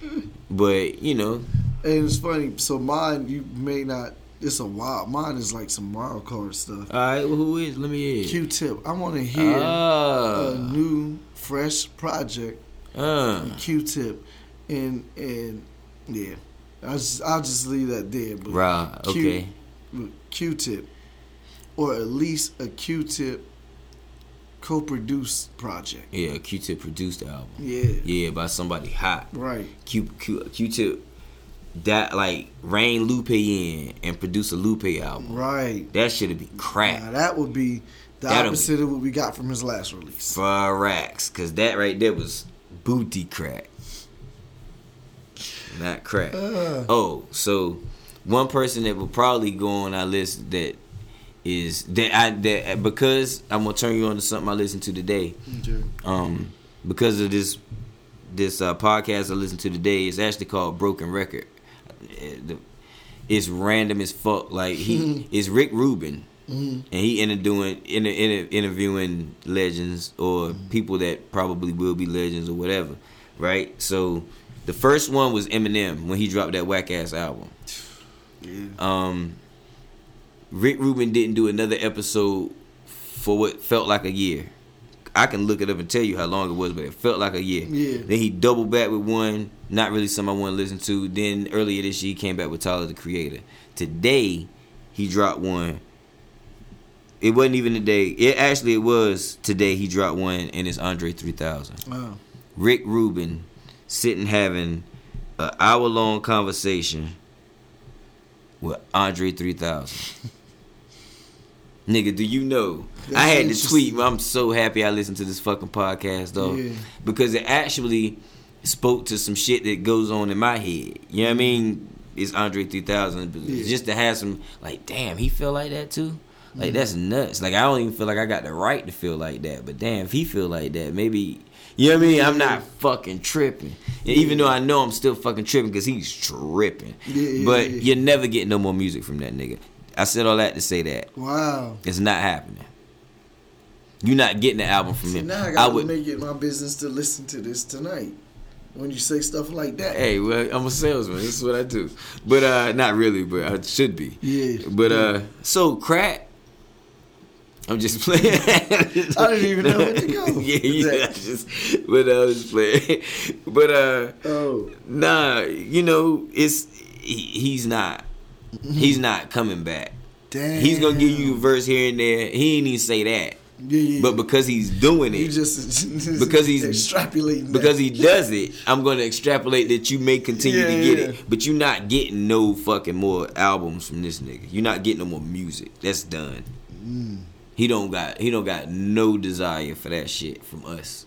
But you know, And it's funny. So mine, you may not. It's a wild. Mine is like some wild card stuff. all right. Well, who is? Let me hear. Q-Tip. I want to hear a Ah, new, fresh project. uh, Q-Tip, and and yeah, I just I'll just leave that there. But right. Q- Okay. Q-Tip, or at least a Q-Tip co-produced project. Yeah, Q-Tip produced album. Yeah. Yeah, by somebody hot. Right. Q Q Q-Tip that like rein Lupe in and produce a Lupe album. Right. That should be crack Now that would be the That'll opposite of what we got from his last release. for racks, cause that right there was booty crack, not crack. Uh. Oh, so one person that will probably go on our list that is that I that because I'm gonna turn you on to something I listened to today. Okay. um because of this this uh, podcast I listened to today. It's actually called Broken Record. Uh, It's random as fuck. Like he it's Rick Rubin, and he ended doing in interviewing legends or people that probably will be legends or whatever, right? So the first one was Eminem when he dropped that whack ass album. Yeah. Um, Rick Rubin didn't do another episode for what felt like a year. I can look it up and tell you how long it was, but it felt like a year. Yeah. Then he doubled back with one, not really something I want to listen to. Then earlier this year, he came back with Tyler the Creator. Today, he dropped one. It wasn't even today. It actually it was today. He dropped one, and it's Andre 3000. Wow. Rick Rubin sitting having an hour long conversation with Andre 3000. Nigga, do you know? That's I had to tweet. I'm so happy I listened to this fucking podcast, though. Yeah. Because it actually spoke to some shit that goes on in my head. You know what I mean? It's Andre 3000. Yeah. Just to have some, like, damn, he felt like that too? Like, that's nuts. Like, I don't even feel like I got the right to feel like that. But damn, if he feel like that, maybe. You know what I mean? I'm not fucking tripping. Even though I know I'm still fucking tripping because he's tripping. Yeah, yeah, but yeah. you're never getting no more music from that nigga. I said all that to say that. Wow. It's not happening. You're not getting the album from See, him. now I I got would. make it my business to listen to this tonight. When you say stuff like that. Hey, well, I'm a salesman. This is what I do. But uh not really, but I should be. Yeah. But uh so crack. I'm just playing. I didn't even know where to go. yeah, yeah. I just but I was playing. But uh Oh. nah, you know, it's he, he's not he's not coming back. Damn. He's gonna give you a verse here and there. He ain't even say that. Yeah, yeah. But because he's doing you it, just Because he's- extrapolating. because that. he does it, I'm gonna extrapolate that you may continue Yeah, to get it, but you're not getting no fucking more albums from this nigga. You're not getting no more music. That's done. Mm. He don't got he don't got no desire for that shit from us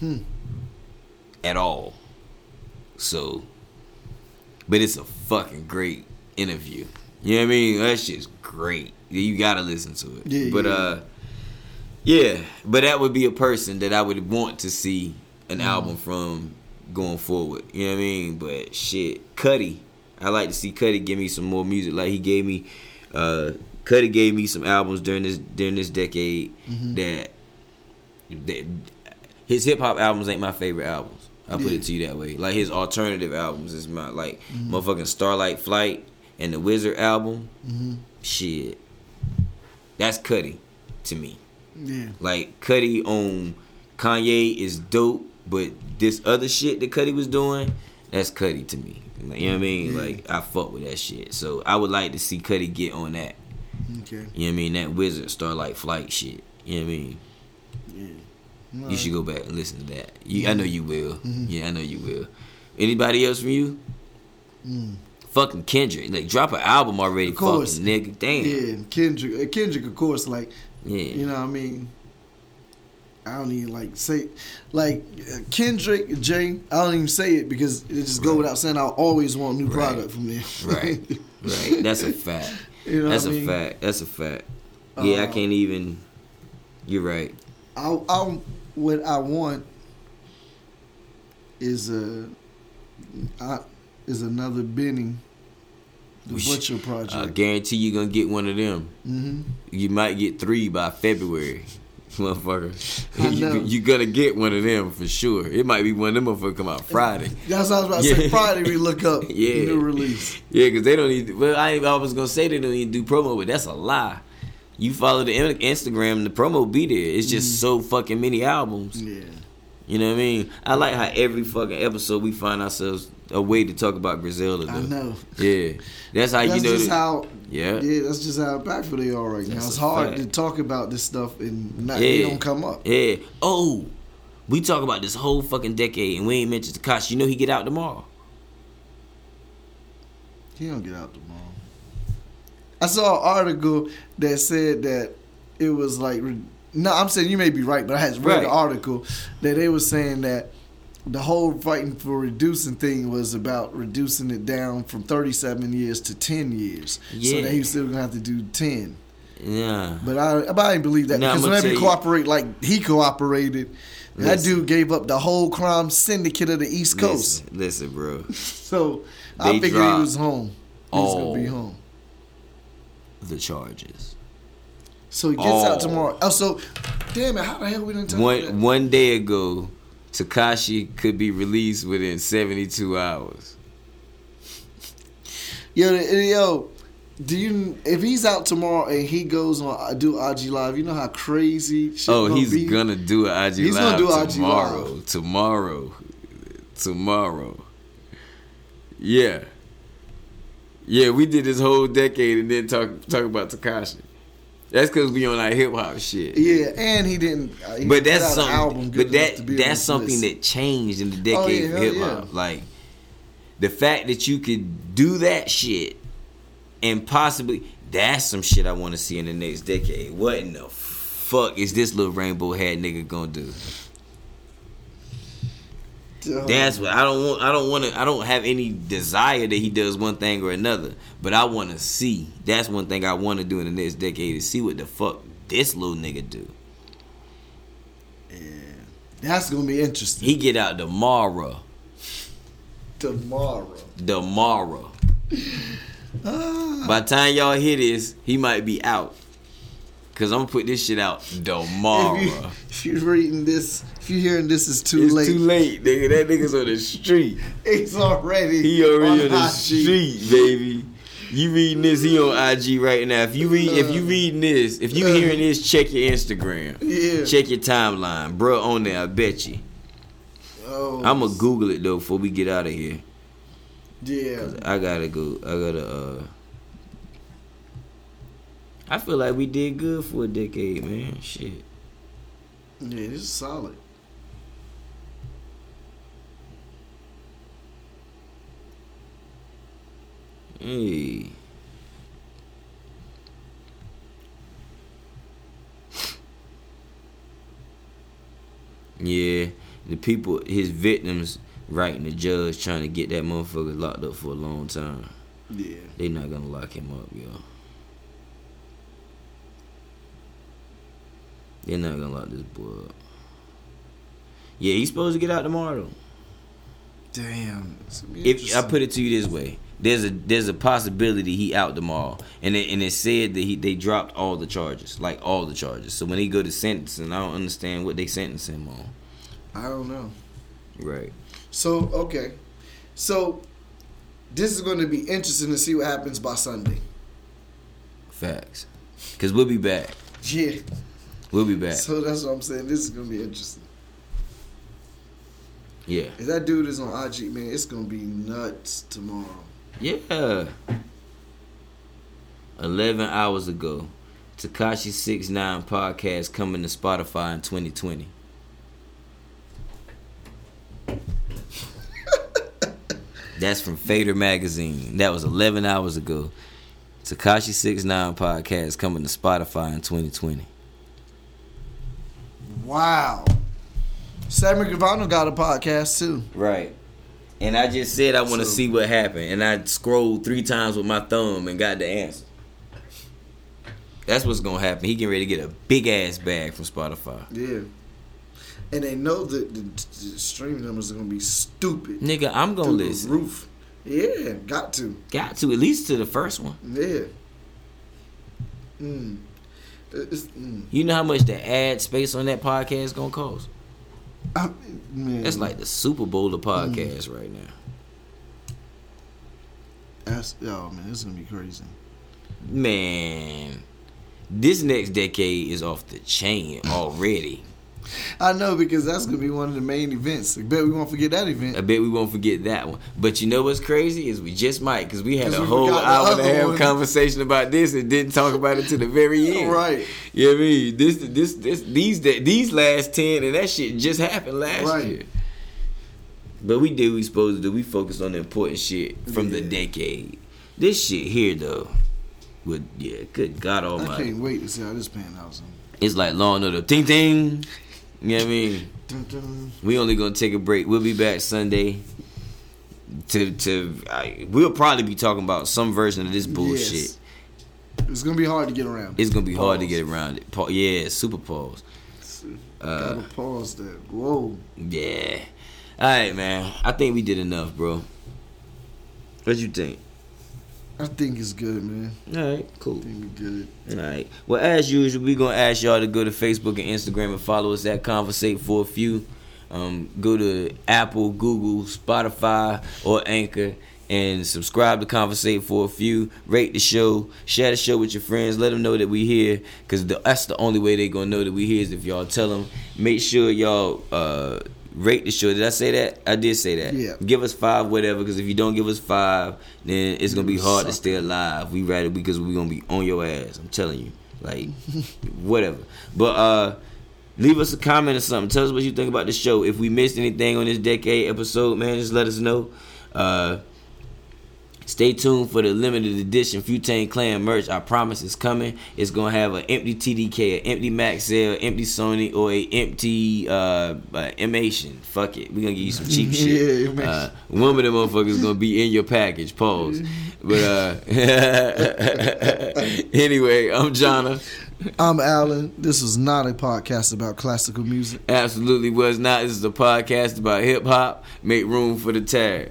Hmm. at all. So, but it's a fucking great interview. You know what I mean? That shit's great. You gotta listen to it. Yeah, but yeah. uh, yeah. But that would be a person that I would want to see an Mm-hmm. album from going forward. You know what I mean? But shit, Cudi. I like to see Cudi give me some more music. Like he gave me, uh, Cudi gave me some albums during this during this decade Mm-hmm. that that his hip hop albums ain't my favorite albums. I put Yeah. it to you that way. Like his alternative albums is my like motherfucking Satellite Flight and the Wizard album. Shit, that's Cudi to me. yeah. Like Cudi on Kanye is dope, but this other shit that Cudi was doing, that's Cudi to me. Like, you know what I mean? Yeah. Like I fuck with that shit. So I would like to see Cudi get on that. Okay. You know what I mean? That Wizard Satellite Flight shit. You know what I mean? Yeah. You should go back and listen to that. You, I know you will. Mm-hmm. Yeah, I know you will. Anybody else from you? Mm. fucking Kendrick. Like drop an album already, Of course. fucking nigga. Damn. Yeah, Kendrick. uh, Kendrick, of course, like Yeah. you know, what I mean, I don't even like say like uh, Kendrick Jay. I don't even say it because it just go without saying. I always want new Right. product from them. Right. Right. That's a fact. You know That's a I mean? fact. That's a fact. Yeah, I Uh, can't even. You're right. I, I what I want is a I, is another Benny the We Butcher project. I guarantee you're gonna get one of them. hmm You might get three by February, motherfucker. You, you gonna get one of them for sure. It might be one of them motherfuckers come out Friday. That's what I was about to say. Friday we look up Yeah. new release. Yeah, because they don't need. Well, I, I was gonna say they don't need to do promo, but that's a lie. You follow the Instagram, the promo be there. It's just mm. so fucking many albums. Yeah. You know what I mean? I like how every fucking episode we find ourselves a way to talk about Griselda. Though. I know. Yeah, that's how That's you know. just that- how yeah. yeah, that's just how impactful they are right now. That's It's hard fact. to talk about this stuff and not Yeah. they don't come up. Yeah. Oh, we talk about this whole fucking decade and we ain't mentioned Tekashi. You know he get out tomorrow. He don't get out tomorrow. I saw an article that said that it was like no, I'm saying you may be right, but I had read Right. an article that they were saying that the whole fighting for reducing thing was about reducing it down from 37 years to 10 years. So that he was still gonna have to do 10. Yeah. But I, but I didn't believe that Now, because whenever you cooperate like he cooperated, that dude gave up the whole crime syndicate of the East Coast. Listen, listen, bro. So I They figured he was home. He was gonna be all- home. The charges. So he gets out Oh. tomorrow. Oh, so damn it! How the hell we didn't talk about that? One one day ago, Tekashi could be released within seventy two hours. Yo, yo, do you? If he's out tomorrow and he goes on uh, I do IG live, you know how crazy. Shit Oh, gonna he's be? gonna do an IG He's live gonna do IG tomorrow. Live. Tomorrow. Tomorrow. Yeah. Yeah, we did this whole decade and then talk talk about Tekashi. That's because we on our hip hop shit. Yeah, and he didn't. Uh, he But that's something. but that that's something that changed in the Oh, decade yeah, of hip hop. yeah. Like the fact that you could do that shit and possibly that's some shit I want to see in the next decade. What in the fuck is this little rainbow hat nigga gonna do? Oh, That's what I don't want. I don't want to. I don't have any desire that he does one thing or another. But I want to see. That's one thing I want to do in the next decade is see what the fuck this little nigga do. Yeah, that's gonna be interesting He get out tomorrow. tomorrow. Tomorrow. Ah. By the time y'all hear this, he might be out. Cause I'm gonna put this shit out tomorrow. If, you, if you're reading this, if you're hearing this, it's too late. it's late. too late, nigga. That nigga's on the street. It's already. He already on the IG. street, baby. You reading this? He on IG right now. If you read, if you reading this, if you hearing this, check your Instagram. Yeah. Check your timeline, bro. On there, I bet you. Oh, I'm gonna Google it though before we get out of here. yeah. I gotta go. I gotta. uh I feel like we did good for a decade, man. Shit. Yeah, this is solid. Hey. Yeah, the people, his victims, writing the judge trying to get that motherfucker locked up for a long time. Yeah. They not gonna lock him up, yo. They're not gonna lock this boy up. Yeah, he's supposed to get out tomorrow. Damn. It's gonna be If I put it to you this way, there's a there's a possibility he out tomorrow, and it, and it said that he they dropped all the charges, like all the charges. So when he go to sentencing, I don't understand what they sentence him on. I don't know. Right. So okay, so this is going to be interesting to see what happens by Sunday. Facts. Cause we'll be back. Yeah. We'll be back. So that's what I'm saying. This is going to be interesting. Yeah. If that dude is on IG, man, it's going to be nuts tomorrow. Yeah. Eleven hours ago, Tekashi Six Nine podcast coming to Spotify in 2020. That's from Fader Magazine. That was 11 hours ago. Tekashi 69 podcast coming to Spotify in 2020. Wow. Sammy Gravano got a podcast too. Right. And I just said I want to So- see what happened, and I scrolled three times with my thumb and got the answer. That's what's gonna happen. He getting ready to get a big ass bag from Spotify. Yeah. And they know that the, the stream numbers are gonna be stupid. Nigga, I'm gonna listen. roof. Yeah, got to. Got to at least to the first one. Yeah. Mm. Mm. You know how much the ad space on that podcast is gonna cost? I, man, That's like the Super Bowl of podcasts right now. that's oh man, it's gonna be crazy. Man, this next decade is off the chain already. I know because that's gonna be one of the main events. I bet we won't forget that event. I bet we won't forget that one. But you know what's crazy is we just might because we had a whole hour and a half conversation about this and didn't talk about it to the very end. Right. You know what I mean? This, this, this, these, these last ten and that shit just happened last Right. year. But we did what we supposed to do. We focused on the important shit from the decade. This shit here though, would yeah, good God Almighty! I can't wait to see how this pan out. it's like Law and Order. Ting ting. You know what I mean? We only gonna take a break. We'll be back Sunday. To to I, we'll probably be talking about some version of this bullshit. Yes. It's gonna be hard to get around. It's gonna be hard to get around it. Pa- yeah, super pause. Gotta uh, pause that. Whoa. Yeah. All right, man. I think we did enough, bro. What do you think? I think it's good, man. All right, cool. I think we good. All right. Well, as usual, we're gonna ask y'all to go to Facebook and Instagram and follow us at Conversate for a few. Um, go to Apple, Google, Spotify, or Anchor and subscribe to Conversate for a few. Rate the show, share the show with your friends. Let them know that we here, cause that's the only way they gonna know that we here is if y'all tell them. Make sure y'all uh, rate the show. Did I say that? I did say that. Yeah. Give us five, whatever. Cause if you don't give us five, then it's gonna be hard to stay alive. We rather because we gonna be on your ass. I'm telling you, like whatever. But uh, leave us a comment or something. Tell us what you think about the show. If we missed anything on this decade episode, man, just let us know. Uh, Stay tuned for the limited edition Futane Clan merch. I promise it's coming. It's gonna have an empty TDK, an empty Maxell, empty Sony, or a empty uh, uh Imation. Fuck it, we gonna give you some cheap shit. Yeah, uh, one of them motherfuckers gonna be in your package. Pause. But uh, anyway, I'm Jonna. I'm Alan. This was not a podcast about classical music. Absolutely was not. This is a podcast about hip hop. Make room for the tag.